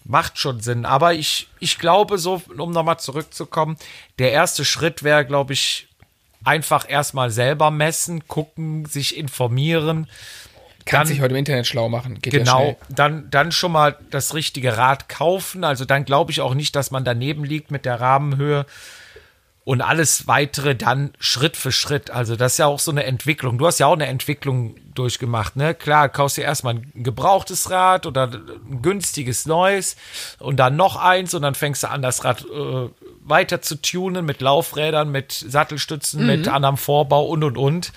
macht schon Sinn. Aber ich, ich glaube so, um nochmal zurückzukommen, der erste Schritt wäre, glaube ich, einfach erstmal selber messen, gucken, sich informieren kann sich heute im Internet schlau machen. Geht genau, dann, dann schon mal das richtige Rad kaufen. Also dann glaube ich auch nicht, dass man daneben liegt mit der Rahmenhöhe und alles weitere dann Schritt für Schritt. Also das ist ja auch so eine Entwicklung. Du hast ja auch eine Entwicklung durchgemacht, ne? Klar, kaufst dir erstmal ein gebrauchtes Rad oder ein günstiges neues und dann noch eins und dann fängst du an, das Rad äh, weiter zu tunen mit Laufrädern, mit Sattelstützen, mhm. mit anderem Vorbau und und und.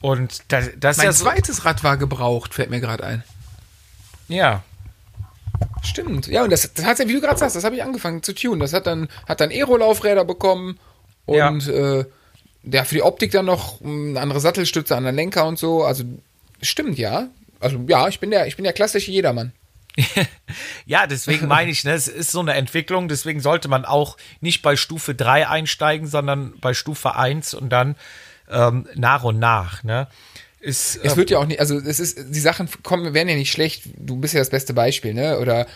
Und das, das mein ja so zweites Rad war gebraucht, fällt mir gerade ein. Ja. Stimmt. Ja, und das, das hat ja, wie du gerade sagst, das habe ich angefangen zu tun. Das hat dann, hat dann Aero-Laufräder bekommen und ja. äh, ja, für die Optik dann noch eine andere Sattelstütze, anderen Lenker und so. Also stimmt, ja. Also ja, ich bin der, ich bin der klassische Jedermann. ja, deswegen meine ich, ne, es ist so eine Entwicklung, deswegen sollte man auch nicht bei Stufe 3 einsteigen, sondern bei Stufe 1 und dann ähm, nach und nach. Ne? Ist, es wird ja auch nicht, also es ist, die Sachen kommen, werden ja nicht schlecht. Du bist ja das beste Beispiel, ne? Oder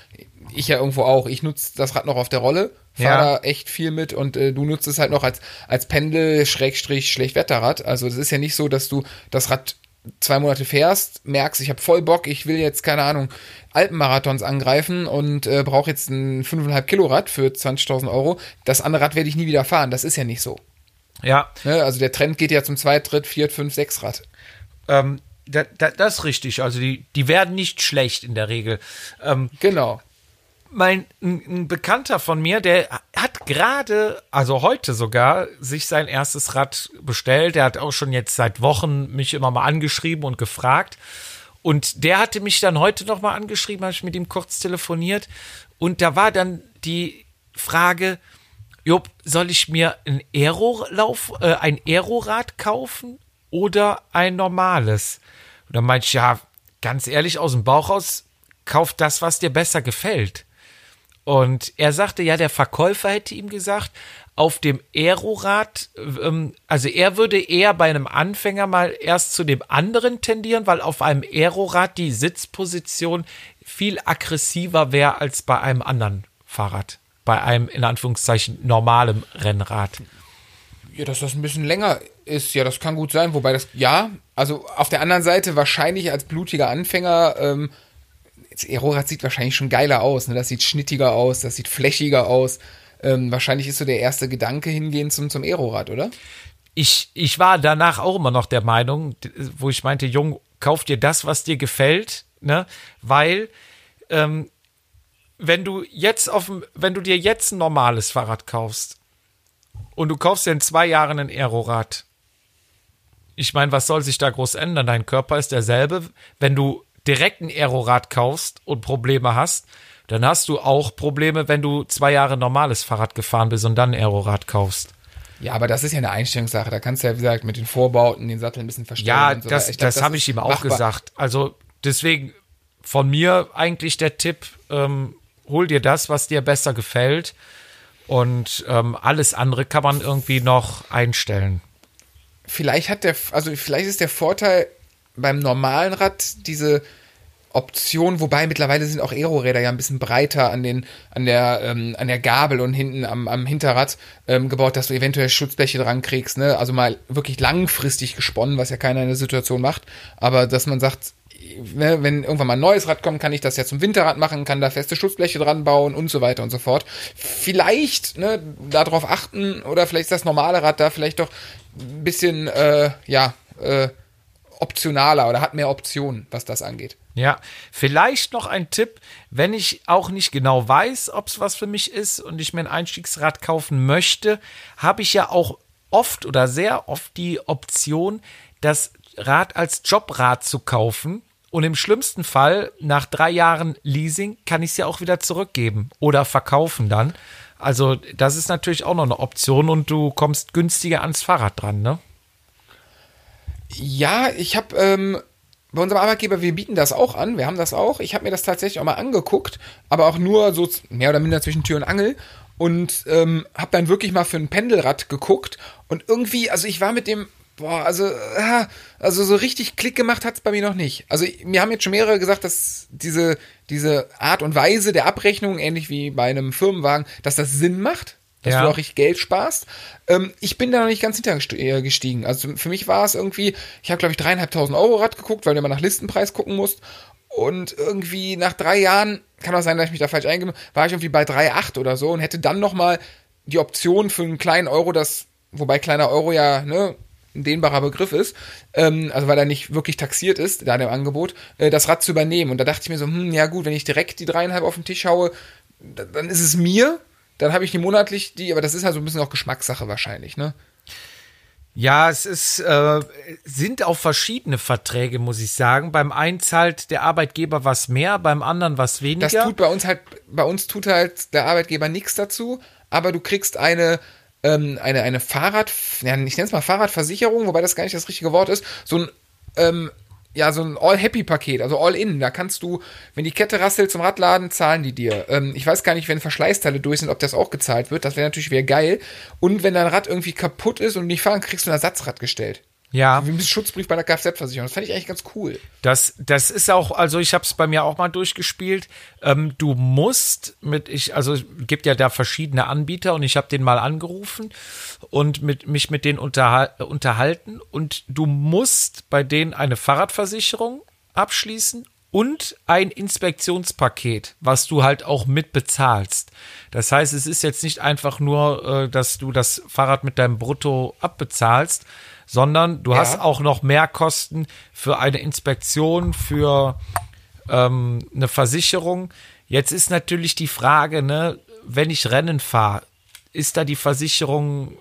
ich ja irgendwo auch. Ich nutze das Rad noch auf der Rolle, fahre ja. da echt viel mit und äh, du nutzt es halt noch als, als Pendel, Schrägstrich, Schlechtwetterrad. Also es ist ja nicht so, dass du das Rad zwei Monate fährst, merkst, ich habe voll Bock, ich will jetzt, keine Ahnung, Alpenmarathons angreifen und äh, brauche jetzt ein 5,5 Kilo Rad für 20.000 Euro. Das andere Rad werde ich nie wieder fahren. Das ist ja nicht so. Ja. Ne, also der Trend geht ja zum Zweit-, Dritt-, Viert-, Fünf-, Sechs-Rad. Ähm, da, da, das ist richtig. Also die, die werden nicht schlecht in der Regel. Ähm, genau. Mein ein, ein Bekannter von mir, der hat gerade, also heute sogar, sich sein erstes Rad bestellt. Der hat auch schon jetzt seit Wochen mich immer mal angeschrieben und gefragt. Und der hatte mich dann heute noch mal angeschrieben, habe ich mit ihm kurz telefoniert. Und da war dann die Frage, Job, soll ich mir ein Aero-Lauf, äh, ein Aerorad kaufen oder ein normales? Und dann meinte ich, ja, ganz ehrlich, aus dem Bauch raus, kauf das, was dir besser gefällt. Und er sagte, ja, der Verkäufer hätte ihm gesagt, auf dem Aerorad, ähm, also er würde eher bei einem Anfänger mal erst zu dem anderen tendieren, weil auf einem Aerorad die Sitzposition viel aggressiver wäre als bei einem anderen Fahrrad. Bei einem, in Anführungszeichen, normalen Rennrad. Ja, dass das ein bisschen länger ist, ja, das kann gut sein. Wobei das, ja, also auf der anderen Seite wahrscheinlich als blutiger Anfänger, ähm, das Aerorad sieht wahrscheinlich schon geiler aus. Ne? Das sieht schnittiger aus, das sieht flächiger aus. Ähm, wahrscheinlich ist so der erste Gedanke hingehen zum, zum Aerorad, oder? Ich, ich war danach auch immer noch der Meinung, wo ich meinte, Jung, kauf dir das, was dir gefällt, ne? Weil, ähm, wenn du jetzt auf wenn du dir jetzt ein normales Fahrrad kaufst und du kaufst dir in zwei Jahren ein Aerorad, ich meine, was soll sich da groß ändern? Dein Körper ist derselbe. Wenn du direkt ein Aerorad kaufst und Probleme hast, dann hast du auch Probleme, wenn du zwei Jahre normales Fahrrad gefahren bist und dann ein Aerorad kaufst. Ja, aber das ist ja eine Einstellungssache. Da kannst du ja, wie gesagt, mit den Vorbauten den Sattel ein bisschen verstellen. Ja, so das, das habe ich ihm auch machbar. gesagt. Also deswegen von mir eigentlich der Tipp, ähm, hol dir das, was dir besser gefällt. Und ähm, alles andere kann man irgendwie noch einstellen. Vielleicht hat der, also vielleicht ist der Vorteil beim normalen Rad diese Option, wobei mittlerweile sind auch Aeroräder ja ein bisschen breiter an den, an der, ähm, an der Gabel und hinten am, am Hinterrad ähm, gebaut, dass du eventuell Schutzbleche dran kriegst, ne? Also mal wirklich langfristig gesponnen, was ja keiner in der Situation macht, aber dass man sagt, ne, wenn irgendwann mal ein neues Rad kommt, kann ich das ja zum Winterrad machen, kann da feste Schutzbleche dran bauen und so weiter und so fort. Vielleicht, ne, darauf achten oder vielleicht ist das normale Rad da vielleicht doch ein bisschen, äh, ja, äh, optionaler oder hat mehr Optionen, was das angeht. Ja, vielleicht noch ein Tipp, wenn ich auch nicht genau weiß, ob es was für mich ist und ich mir ein Einstiegsrad kaufen möchte, habe ich ja auch oft oder sehr oft die Option, das Rad als Jobrad zu kaufen. Und im schlimmsten Fall, nach drei Jahren Leasing, kann ich es ja auch wieder zurückgeben oder verkaufen dann. Also, das ist natürlich auch noch eine Option und du kommst günstiger ans Fahrrad dran, ne? Ja, ich habe ähm, bei unserem Arbeitgeber, wir bieten das auch an, wir haben das auch. Ich habe mir das tatsächlich auch mal angeguckt, aber auch nur so mehr oder minder zwischen Tür und Angel und ähm, habe dann wirklich mal für ein Pendelrad geguckt und irgendwie, also ich war mit dem, boah, also, äh, also so richtig Klick gemacht hat's bei mir noch nicht. Also mir haben jetzt schon mehrere gesagt, dass diese, diese Art und Weise der Abrechnung, ähnlich wie bei einem Firmenwagen, dass das Sinn macht, dass ja. du auch richtig Geld sparst. Ähm, ich bin da noch nicht ganz hintergestiegen. Also für mich war es irgendwie, ich habe glaube ich dreieinhalbtausend Euro Rad geguckt, weil du immer nach Listenpreis gucken musst. Und irgendwie nach drei Jahren, kann auch sein, dass ich mich da falsch eingebe, war ich irgendwie bei 3,8 oder so und hätte dann nochmal die Option für einen kleinen Euro, das, wobei kleiner Euro ja, ne, ein dehnbarer Begriff ist, ähm, also weil er nicht wirklich taxiert ist, da im Angebot, äh, das Rad zu übernehmen. Und da dachte ich mir so, hm, ja gut, wenn ich direkt die dreieinhalb auf den Tisch haue, dann ist es mir, dann habe ich die monatlich die, aber das ist halt so ein bisschen auch Geschmackssache wahrscheinlich, ne? Ja, es ist, äh, sind auch verschiedene Verträge, muss ich sagen. Beim einen zahlt der Arbeitgeber was mehr, beim anderen was weniger. Das tut bei uns halt, bei uns tut halt der Arbeitgeber nichts dazu, aber du kriegst eine, ähm, eine, eine Fahrrad, ja, ich nenne es mal Fahrradversicherung, wobei das gar nicht das richtige Wort ist, so ein ähm, ja, so ein All-Happy-Paket, also All-In. Da kannst du, wenn die Kette rasselt zum Radladen, zahlen die dir. Ähm, ich weiß gar nicht, wenn Verschleißteile durch sind, ob das auch gezahlt wird. Das wäre natürlich wieder geil. Und wenn dein Rad irgendwie kaputt ist und nicht fahren, kriegst du ein Ersatzrad gestellt. Ja. Wie ein Schutzbrief bei der Kfz-Versicherung. Das fand ich eigentlich ganz cool. Das, das ist auch, also ich habe es bei mir auch mal durchgespielt. Ähm, du musst mit, ich, also es gibt ja da verschiedene Anbieter und ich habe den mal angerufen und mit, mich mit denen unterhal unterhalten und du musst bei denen eine Fahrradversicherung abschließen und ein Inspektionspaket, was du halt auch mit bezahlst. Das heißt, es ist jetzt nicht einfach nur, äh, dass du das Fahrrad mit deinem Brutto abbezahlst, sondern du ja. hast auch noch mehr Kosten für eine Inspektion, für ähm, eine Versicherung. Jetzt ist natürlich die Frage, ne, wenn ich Rennen fahre, ist da die Versicherung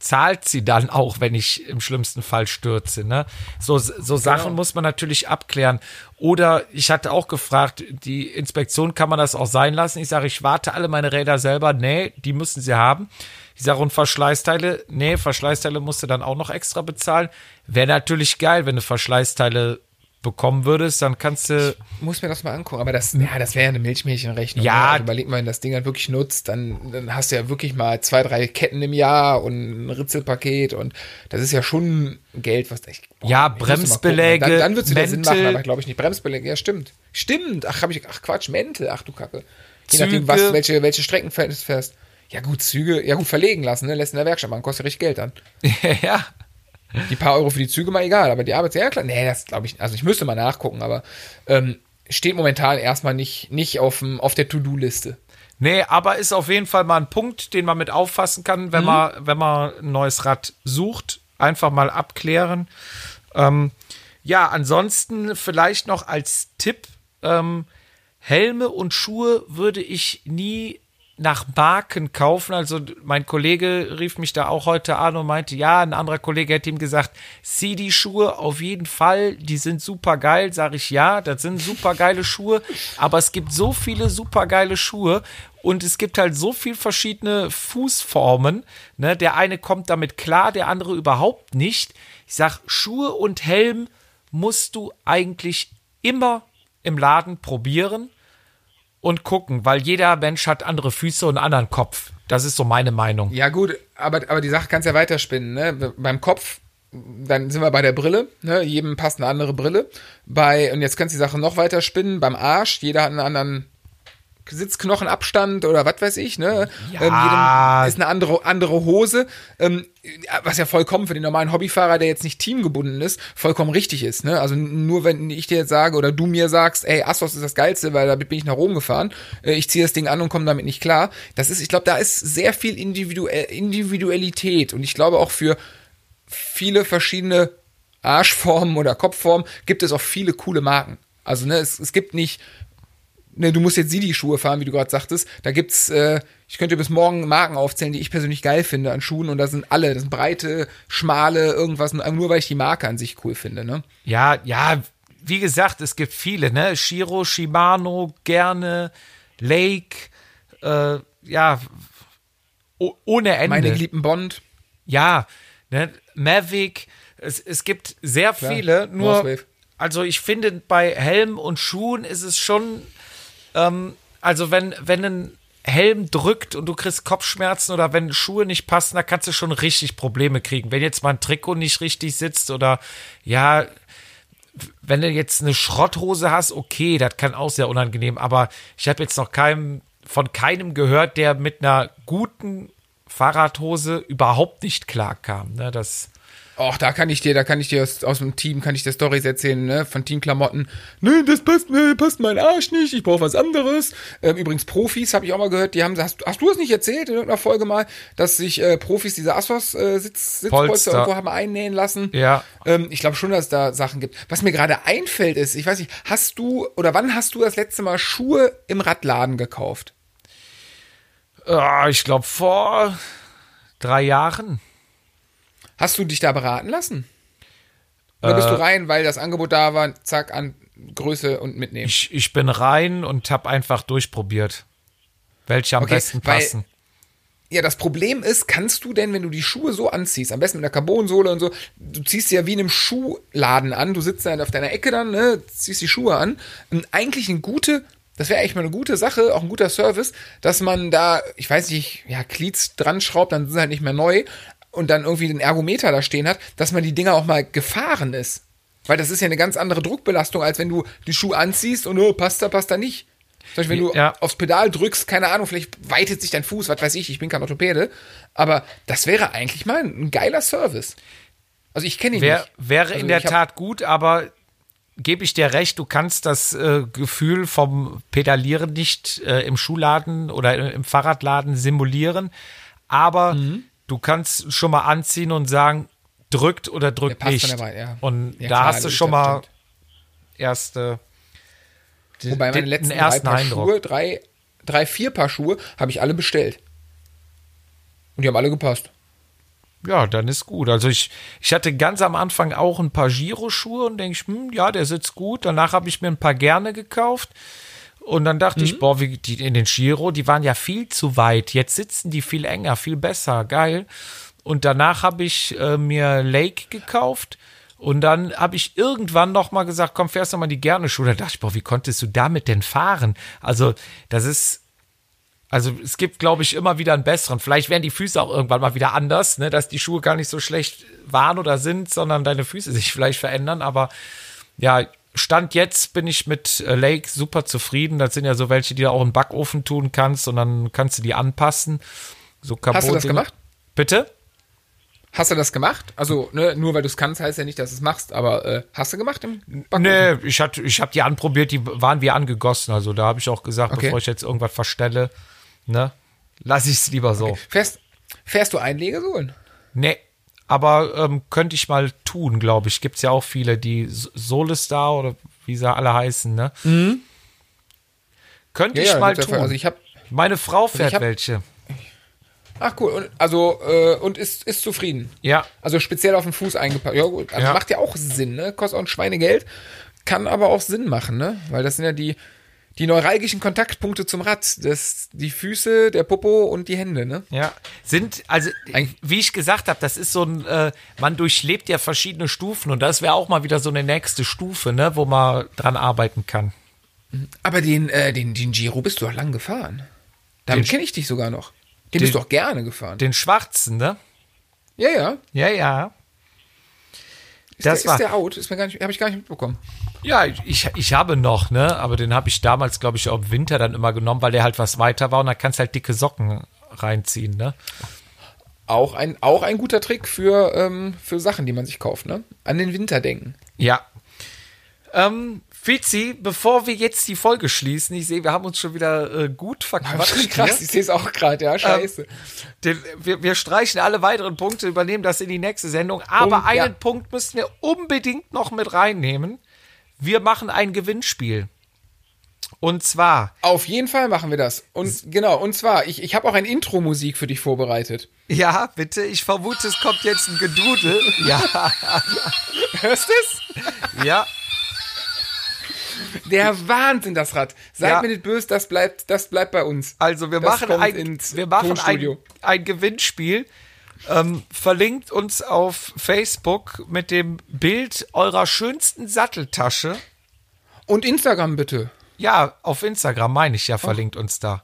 zahlt sie dann auch, wenn ich im schlimmsten Fall stürze. Ne? So, so Sachen genau. muss man natürlich abklären. Oder ich hatte auch gefragt, die Inspektion kann man das auch sein lassen. Ich sage, ich warte alle meine Räder selber. Nee, die müssen sie haben. Ich sage, und Verschleißteile? Nee, Verschleißteile musst du dann auch noch extra bezahlen. Wäre natürlich geil, wenn du Verschleißteile bekommen würdest, dann kannst du. Muss mir das mal angucken. Aber das, ja, das wäre ja eine Milchmädchenrechnung. Ja. ne? Also überleg mal, wenn das Ding dann wirklich nutzt, dann, dann hast du ja wirklich mal zwei, drei Ketten im Jahr und ein Ritzelpaket und das ist ja schon Geld, was ich. Ja, ich mal gucken. Bremsbeläge, Dann, dann wird es wieder Sinn Mäntel. machen, aber glaube ich nicht. Bremsbeläge, ja, stimmt. Stimmt. Ach, habe ich, ach Quatsch, Mäntel, ach du Kacke. Je Züge. nachdem, was, welche, welche Strecken du fährst. Ja, gut, Züge, ja gut, verlegen lassen, ne? Lässt in der Werkstatt machen, kostet ja richtig Geld dann. ja. Die paar Euro für die Züge mal egal, aber die Arbeits ja klar, nee, das glaube ich, also ich müsste mal nachgucken, aber ähm, steht momentan erstmal nicht, nicht auf, dem, auf der To-Do-Liste. Nee, aber ist auf jeden Fall mal ein Punkt, den man mit auffassen kann, wenn man, wenn man ein neues Rad sucht. Einfach mal abklären. Ähm, ja, ansonsten vielleicht noch als Tipp, ähm, Helme und Schuhe würde ich nie nach Marken kaufen. Also mein Kollege rief mich da auch heute an und meinte, ja, ein anderer Kollege hätte ihm gesagt, sieh die Schuhe auf jeden Fall, die sind super geil. Sag ich, ja, das sind super geile Schuhe, aber es gibt so viele super geile Schuhe und es gibt halt so viel verschiedene Fußformen. Ne? Der eine kommt damit klar, der andere überhaupt nicht. Ich sag, Schuhe und Helm musst du eigentlich immer im Laden probieren und gucken, weil jeder Mensch hat andere Füße und einen anderen Kopf. Das ist so meine Meinung. Ja, gut, aber, aber die Sache kannst ja weiterspinnen, ne? Beim Kopf, dann sind wir bei der Brille, ne? Jedem passt eine andere Brille. Bei, und jetzt kannst du die Sache noch weiter spinnen, beim Arsch, jeder hat einen anderen Sitzknochenabstand oder was weiß ich, ne? Ja. Ähm, ist eine andere, andere Hose, ähm, was ja vollkommen für den normalen Hobbyfahrer, der jetzt nicht teamgebunden ist, vollkommen richtig ist, ne? Also nur wenn ich dir jetzt sage oder du mir sagst, ey, Astos ist das Geilste, weil damit bin ich nach Rom gefahren, äh, ich ziehe das Ding an und komme damit nicht klar. Das ist, ich glaube, da ist sehr viel Individuell, Individualität und ich glaube auch für viele verschiedene Arschformen oder Kopfformen gibt es auch viele coole Marken. Also, ne, es, es gibt nicht, ne, du musst jetzt Sidi-Schuhe fahren, wie du gerade sagtest. Da gibt's, äh, ich könnte bis morgen Marken aufzählen, die ich persönlich geil finde an Schuhen und da sind alle, das sind breite, schmale, irgendwas, nur weil ich die Marke an sich cool finde, ne? Ja, ja, wie gesagt, es gibt viele, ne? Shiro, Shimano, gerne, Lake, äh, ja, ohne Ende. Meine geliebten Bond, Ja, ne, Mavic, es, es gibt sehr viele, nur, Northwave. also ich finde, bei Helm und Schuhen ist es schon, ähm, also wenn, wenn ein Helm drückt und du kriegst Kopfschmerzen oder wenn Schuhe nicht passen, da kannst du schon richtig Probleme kriegen. Wenn jetzt mal ein Trikot nicht richtig sitzt oder ja, wenn du jetzt eine Schrotthose hast, okay, das kann auch sehr unangenehm, aber ich habe jetzt noch keinem, von keinem gehört, der mit einer guten Fahrradhose überhaupt nicht klarkam. Ne? Das, Och, da kann ich dir, da kann ich dir aus, aus dem Team, kann ich dir Stories erzählen, ne, von Teamklamotten. Ne, das passt mir, passt mein Arsch nicht, ich brauche was anderes. Ähm, übrigens, Profis, habe ich auch mal gehört, die haben, hast, hast du das nicht erzählt in irgendeiner Folge mal, dass sich äh, Profis diese Assos äh, Sitz, Sitzpolster irgendwo haben einnähen lassen? Ja. Ähm, ich glaube schon, dass es da Sachen gibt. Was mir gerade einfällt ist, ich weiß nicht, hast du, oder wann hast du das letzte Mal Schuhe im Radladen gekauft? ah, ich glaube, vor drei Jahren. Hast du dich da beraten lassen? Oder bist du Äh. rein, weil das Angebot da war, zack, an Größe und mitnehmen? Ich, ich bin rein und habe einfach durchprobiert, welche am Okay, besten weil- passen. Ja, das Problem ist, kannst du denn, wenn du die Schuhe so anziehst, am besten mit einer Carbonsohle und so, du ziehst sie ja wie in einem Schuhladen an, du sitzt dann auf deiner Ecke dann, ne, ziehst die Schuhe an. Und eigentlich eine gute, das wäre eigentlich mal eine gute Sache, auch ein guter Service, dass man da, ich weiß nicht, ja, Cleats dran schraubt, dann sind sie halt nicht mehr neu und dann irgendwie den Ergometer da stehen hat, dass man die Dinger auch mal gefahren ist. Weil das ist ja eine ganz andere Druckbelastung, als wenn du die Schuhe anziehst und oh, passt da, passt da nicht. Zum Beispiel, wenn du Ja. aufs Pedal drückst, keine Ahnung, vielleicht weitet sich dein Fuß, was weiß ich, ich bin kein Orthopäde, aber das wäre eigentlich mal ein geiler Service. Also ich kenne ihn Wär, nicht. wäre Also in der Tat gut, aber gebe ich dir recht, du kannst das äh, Gefühl vom Pedalieren nicht äh, im Schuhladen oder im, im Fahrradladen simulieren, aber Mhm. Du kannst schon mal anziehen und sagen, drückt oder drückt passt nicht. Weite, ja. Und Ja, da klar, hast du schon stimmt. mal erste Wobei meine letzten drei ersten Paar Eindruck. Schuhe, drei, drei, vier Paar Schuhe, habe ich alle bestellt. Und die haben alle gepasst. Ja, dann ist gut. Also ich, ich hatte ganz am Anfang auch ein paar Giro-Schuhe und denke ich, hm, ja, der sitzt gut. Danach habe ich mir ein paar gerne gekauft. Und dann dachte Mhm. ich, boah, wie, die in den Giro, die waren ja viel zu weit. Jetzt sitzen die viel enger, viel besser, geil. Und danach habe ich äh, mir Lake gekauft Und dann habe ich irgendwann noch mal gesagt, komm, fährst du mal in die Gerne-Schuhe. Da dachte ich, boah, wie konntest du damit denn fahren? Also, das ist, also es gibt, glaube ich, immer wieder einen besseren. Vielleicht werden die Füße auch irgendwann mal wieder anders, ne? dass die Schuhe gar nicht so schlecht waren oder sind, sondern deine Füße sich vielleicht verändern. Aber ja, Stand jetzt bin ich mit äh, Lake super zufrieden. Das sind ja so welche, die du auch im Backofen tun kannst und dann kannst du die anpassen. So Hast du das gemacht? Bitte? Hast du das gemacht? Also, ne, nur weil du es kannst, heißt ja nicht, dass du es machst, aber äh, hast du gemacht im Backofen? Nee, ich, hatte, ich habe die anprobiert, die waren wie angegossen. Also da habe ich auch gesagt, okay. bevor ich jetzt irgendwas verstelle, ne, lass ich es lieber so. Okay. Fährst, fährst du Einlegesohlen? Nee, aber ähm, könnte ich mal tun, glaube ich. Gibt es ja auch viele, die Solestar oder wie sie alle heißen, ne? Mhm. Könnte ja, ich ja, mal tun. Also ich hab, Meine Frau also fährt hab, welche. Ach cool, und, also äh, und ist, ist zufrieden. Ja. Also speziell auf den Fuß eingepackt. Ja gut, also ja. macht ja auch Sinn, ne? Kostet auch ein Schweinegeld, kann aber auch Sinn machen, ne? Weil das sind ja die die neuralgischen Kontaktpunkte zum Rad, das die Füße, der Popo und die Hände, ne? Ja, sind also wie ich gesagt habe, das ist so ein äh, man durchlebt ja verschiedene Stufen und das wäre auch mal wieder so eine nächste Stufe, ne, wo man dran arbeiten kann. Aber den äh, den den Giro bist du doch lang gefahren. Damit kenne ich dich sogar noch. Den, den bist du auch gerne gefahren. Den schwarzen, ne? Ja, ja. Ja, ja. Ist das der, war, ist der out? Ist mir gar nicht, habe ich gar nicht mitbekommen. Ja, ich, ich habe noch, ne? Aber den habe ich damals, glaube ich, auch im Winter dann immer genommen, weil der halt was weiter war und da kannst du halt dicke Socken reinziehen, ne? Auch ein, auch ein guter Trick für, ähm, für Sachen, die man sich kauft, ne? An den Winter denken. Ja. Ähm, Fizi, bevor wir jetzt die Folge schließen, ich sehe, wir haben uns schon wieder äh, gut verquatscht. Krass, ich sehe es auch gerade, ja, scheiße. Ähm, den, wir, wir, streichen alle weiteren Punkte, übernehmen das in die nächste Sendung. Aber Punkt, einen ja. Punkt müssen wir unbedingt noch mit reinnehmen. Wir machen ein Gewinnspiel. Und zwar. Auf jeden Fall machen wir das. Und genau, und zwar, ich, ich habe auch ein Intro-Musik für dich vorbereitet. Ja, bitte. Ich vermute, es kommt jetzt ein Gedudel. Ja. Hörst du es? Ja. Der Wahnsinn, das Rad. Seid ja. mir nicht böse, das bleibt, das bleibt bei uns. Also wir das machen, ein, wir machen ein, ein, Gewinnspiel. Ähm, verlinkt uns auf Facebook mit dem Bild eurer schönsten Satteltasche. Und Instagram bitte. Ja, auf Instagram meine ich ja, verlinkt oh. uns da.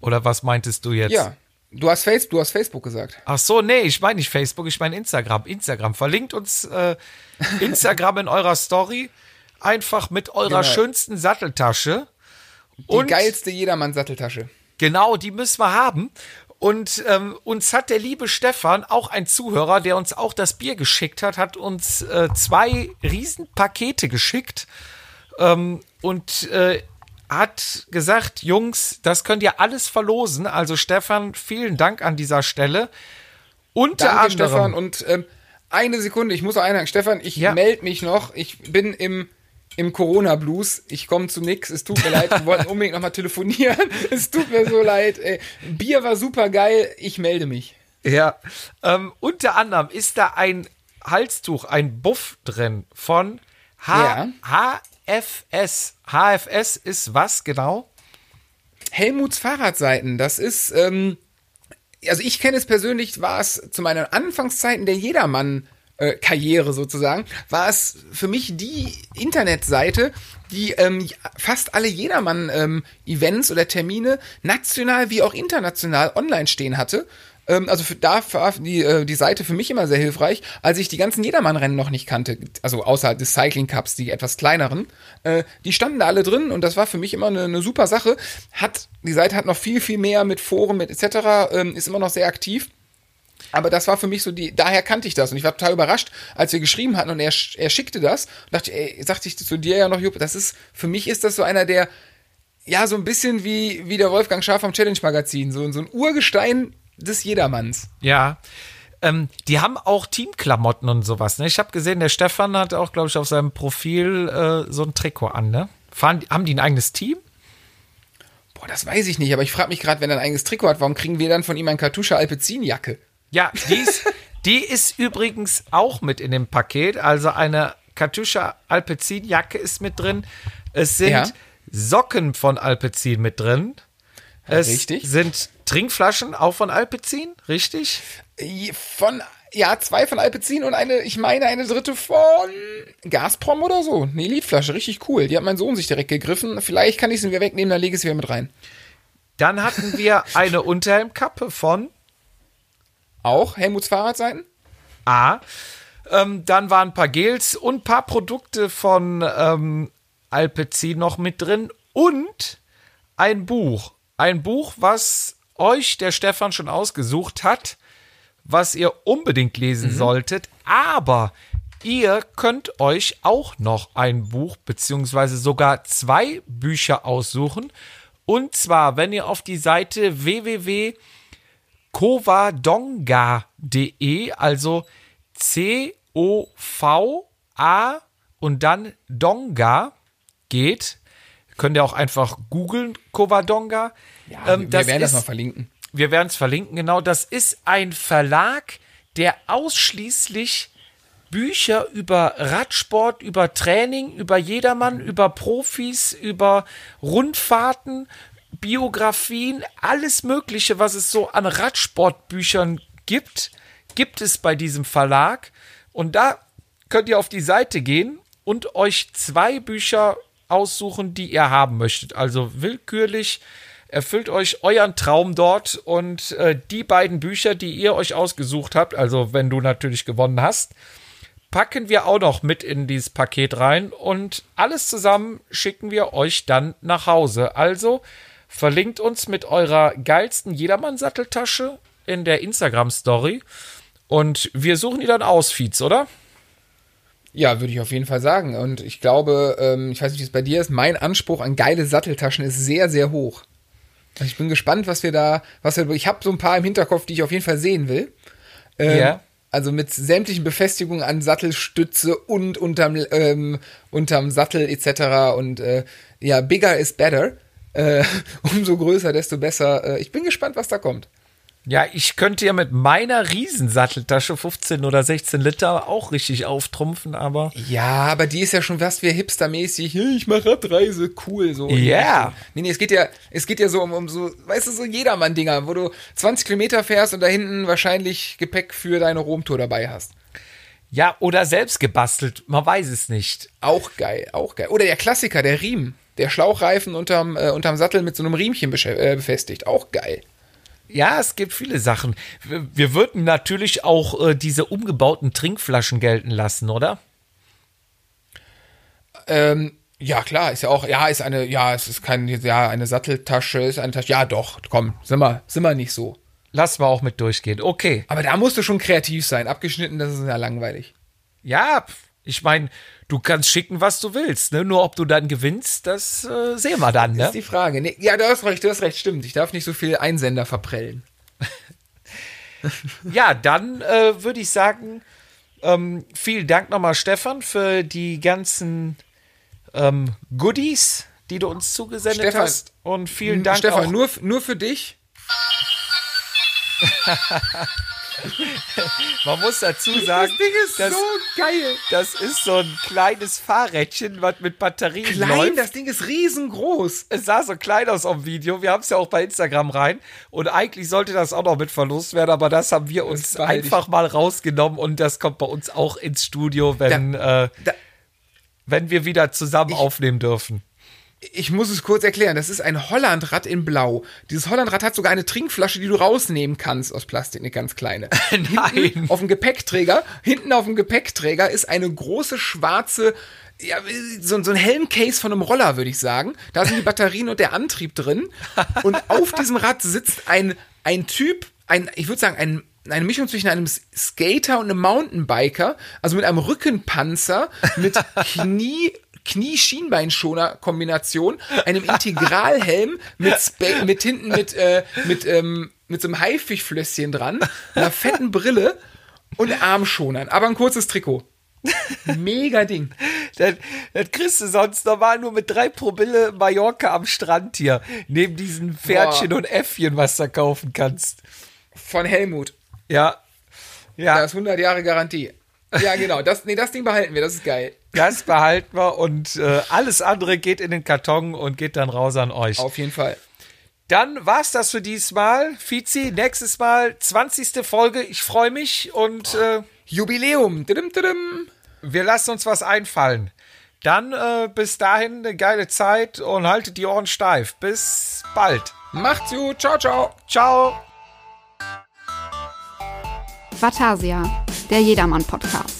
Oder was meintest du jetzt? Ja. Du hast, Face du hast Facebook gesagt. Ach so, nee, ich meine nicht Facebook, ich meine Instagram. Instagram. Verlinkt uns äh, Instagram in eurer Story einfach mit eurer genau. schönsten Satteltasche. Die und geilste Jedermann-Satteltasche. Genau, die müssen wir haben. Und ähm, uns hat der liebe Stefan, auch ein Zuhörer, der uns auch das Bier geschickt hat, hat uns äh, zwei Riesenpakete geschickt ähm, und äh, hat gesagt, Jungs, das könnt ihr alles verlosen. Also Stefan, vielen Dank an dieser Stelle. Unter Danke, anderem, Stefan. Und ähm, eine Sekunde, ich muss einhaken. Stefan, ich ja. melde mich noch. Ich bin im im Corona-Blues. Ich komme zu nix. Es tut mir leid. Wir wollten unbedingt nochmal telefonieren. Es tut mir so leid. Ey. Bier war super geil. Ich melde mich. Ja. Ähm, unter anderem ist da ein Halstuch, ein Buff drin von H ja. HFS. HFS ist was genau? Helmuts Fahrradseiten. Das ist, ähm, also ich kenne es persönlich, war es zu meinen Anfangszeiten der Jedermann äh, Karriere sozusagen, war es für mich die Internetseite, die ähm, fast alle Jedermann-Events ähm, oder Termine national wie auch international online stehen hatte ähm, also für, da war die, äh, die Seite für mich immer sehr hilfreich, als ich die ganzen Jedermann-Rennen noch nicht kannte, also außer des Cycling Cups, die etwas kleineren, äh, die standen da alle drin und das war für mich immer eine, eine super Sache. Hat, die Seite hat noch viel, viel mehr mit Foren, mit etc., ähm, ist immer noch sehr aktiv. Aber das war für mich so die, daher kannte ich das. Und ich war total überrascht, als wir geschrieben hatten und er, er schickte das. Und dachte, ey, sagte ich zu dir ja noch, Jupp, das ist, für mich ist das so einer der, ja, so ein bisschen wie, wie der Wolfgang Schaaf vom Challenge Magazin. So, so ein Urgestein des Jedermanns. Ja. Ähm, die haben auch Teamklamotten und sowas. Ne? Ich habe gesehen, der Stefan hat auch, glaube ich, auf seinem Profil äh, so ein Trikot an. Ne? Fahren, haben die ein eigenes Team? Boah, das weiß ich nicht. Aber ich frage mich gerade, wenn er ein eigenes Trikot hat, warum kriegen wir dann von ihm ein Kartusche Alpezin-Jacke? Ja, die ist, die ist übrigens auch mit in dem Paket. Also eine Katusha Alpecin Jacke ist mit drin. Es sind ja. Socken von Alpecin mit drin. Es richtig. sind Trinkflaschen auch von Alpecin, richtig? Von Ja, zwei von Alpecin und eine, ich meine, eine dritte von Gazprom oder so. Eine Liedflasche, richtig cool. Die hat mein Sohn sich direkt gegriffen. Vielleicht kann ich sie wieder wegnehmen, dann lege ich sie wieder mit rein. Dann hatten wir eine Unterhelmkappe von Auch Helmuts Fahrradseiten? A. Ähm, dann waren ein paar Gels und ein paar Produkte von ähm, Alpecin noch mit drin und ein Buch. Ein Buch, was euch der Stefan schon ausgesucht hat, was ihr unbedingt lesen solltet. Aber ihr könnt euch auch noch ein Buch beziehungsweise sogar zwei Bücher aussuchen. Und zwar, wenn ihr auf die Seite www covadonga.de, also C-O-V-A und dann Donga geht. Könnt ihr auch einfach googeln, Covadonga. Ähm, wir werden das ist- mal verlinken. wir werden es verlinken, genau. Das ist ein Verlag, der ausschließlich Bücher über Radsport, über Training, über Jedermann, über Profis, über Rundfahrten, Biografien, alles Mögliche, was es so an Radsportbüchern gibt, gibt es bei diesem Verlag. Und da könnt ihr auf die Seite gehen und euch zwei Bücher aussuchen, die ihr haben möchtet. Also willkürlich erfüllt euch euren Traum dort und äh, die beiden Bücher, die ihr euch ausgesucht habt, also wenn du natürlich gewonnen hast, packen wir auch noch mit in dieses Paket rein und alles zusammen schicken wir euch dann nach Hause. Also verlinkt uns mit eurer geilsten Jedermann-Satteltasche in der Instagram-Story und wir suchen die dann aus, Feeds, oder? Ja, würde ich auf jeden Fall sagen. Und ich glaube, ähm, ich weiß nicht, wie es bei dir ist, mein Anspruch an geile Satteltaschen ist sehr, sehr hoch. Also ich bin gespannt, was wir da, was wir, ich habe so ein paar im Hinterkopf, die ich auf jeden Fall sehen will. Ähm, Ja. Also mit sämtlichen Befestigungen an Sattelstütze und unterm, ähm, unterm Sattel etc. Und äh, ja, bigger is better. Äh, umso größer, desto besser. Äh, ich bin gespannt, was da kommt. Ja, ich könnte ja mit meiner Riesensatteltasche 15 oder 16 Liter auch richtig auftrumpfen, aber Ja, aber die ist ja schon was wie hipstermäßig. Ich mache Radreise, cool so. Ja. Richtung. Nee, nee, es geht ja, es geht ja so um, um so, weißt du, so Jedermann-Dinger, wo du 20 Kilometer fährst und da hinten wahrscheinlich Gepäck für deine Romtour dabei hast. ja, oder selbst gebastelt, man weiß es nicht. Auch geil, auch geil. Oder der Klassiker, der Riemen. Der Schlauchreifen unterm, äh, unterm Sattel mit so einem Riemchen äh, befestigt. Auch geil. Ja, es gibt viele Sachen. Wir, wir würden natürlich auch äh, diese umgebauten Trinkflaschen gelten lassen, oder? Ähm, ja, klar, ist ja auch, ja, ist eine, ja, es ist kein, ja, eine Satteltasche, ist eine Tasche. Ja, doch, komm, sind wir, sind wir nicht so. Lassen wir auch mit durchgehen. Okay. Aber da musst du schon kreativ sein. Abgeschnitten, das ist ja langweilig. Ja, ich meine, du kannst schicken, was du willst. Ne? Nur ob du dann gewinnst, das äh, sehen wir dann. Das Ne? ist die Frage. Nee, ja, du hast recht, du hast recht, stimmt. Ich darf nicht so viel Einsender verprellen. Ja, dann äh, würde ich sagen, ähm, vielen Dank nochmal, Stefan, für die ganzen ähm, Goodies, die du uns zugesendet Stefan, hast. Und vielen Dank Stefan, auch. nur, nur für dich. Man muss dazu sagen, das, geil. das ist so ein kleines Fahrrädchen, was mit Batterien Klein, läuft. das Ding ist riesengroß. es sah so klein aus auf dem Video. Wir haben es ja auch bei Instagram rein. Und eigentlich sollte das auch noch mit Verlust werden, aber das haben wir uns ich. einfach mal rausgenommen und das kommt bei uns auch ins Studio, wenn, äh, Da, wenn wir wieder zusammen aufnehmen dürfen. Ich muss es kurz erklären. Das ist ein Hollandrad in Blau. Dieses Hollandrad hat sogar eine Trinkflasche, die du rausnehmen kannst aus Plastik, eine ganz kleine. Nein. Auf dem Gepäckträger, hinten auf dem Gepäckträger ist eine große schwarze, ja, so, so ein Helmcase von einem Roller, würde ich sagen. Da sind die Batterien und der Antrieb drin. Und auf diesem Rad sitzt ein, ein Typ, ein, ich würde sagen, ein, eine Mischung zwischen einem Skater und einem Mountainbiker, also mit einem Rückenpanzer, mit Knie, Knie-Schienbeinschoner-Kombination, einem Integralhelm mit, Spa mit hinten mit, äh, mit, ähm, mit so einem Haifischflösschen dran, einer fetten Brille und Armschonern, aber ein kurzes Trikot. Mega Ding. Das, das kriegst du sonst normal nur mit drei Promille Mallorca am Strand hier. Neben diesen Pferdchen Boah. und Äffchen, was du kaufen kannst. Von Helmut. Ja. Ja, Da ist 100 Jahre Garantie. Ja, genau. Das, nee, das Ding behalten wir. Das ist geil. das behalten wir und äh, alles andere geht in den Karton und geht dann raus an euch. Auf jeden Fall. Dann war's das für diesmal. Fizi, nächstes Mal 20. Folge. Ich freue mich und äh, Jubiläum. Didim, didim. wir lassen uns was einfallen. Dann äh, bis dahin eine geile Zeit und haltet die Ohren steif. Bis bald. Macht's gut. Ciao, ciao. Ciao. Vatasia, der Jedermann-Podcast.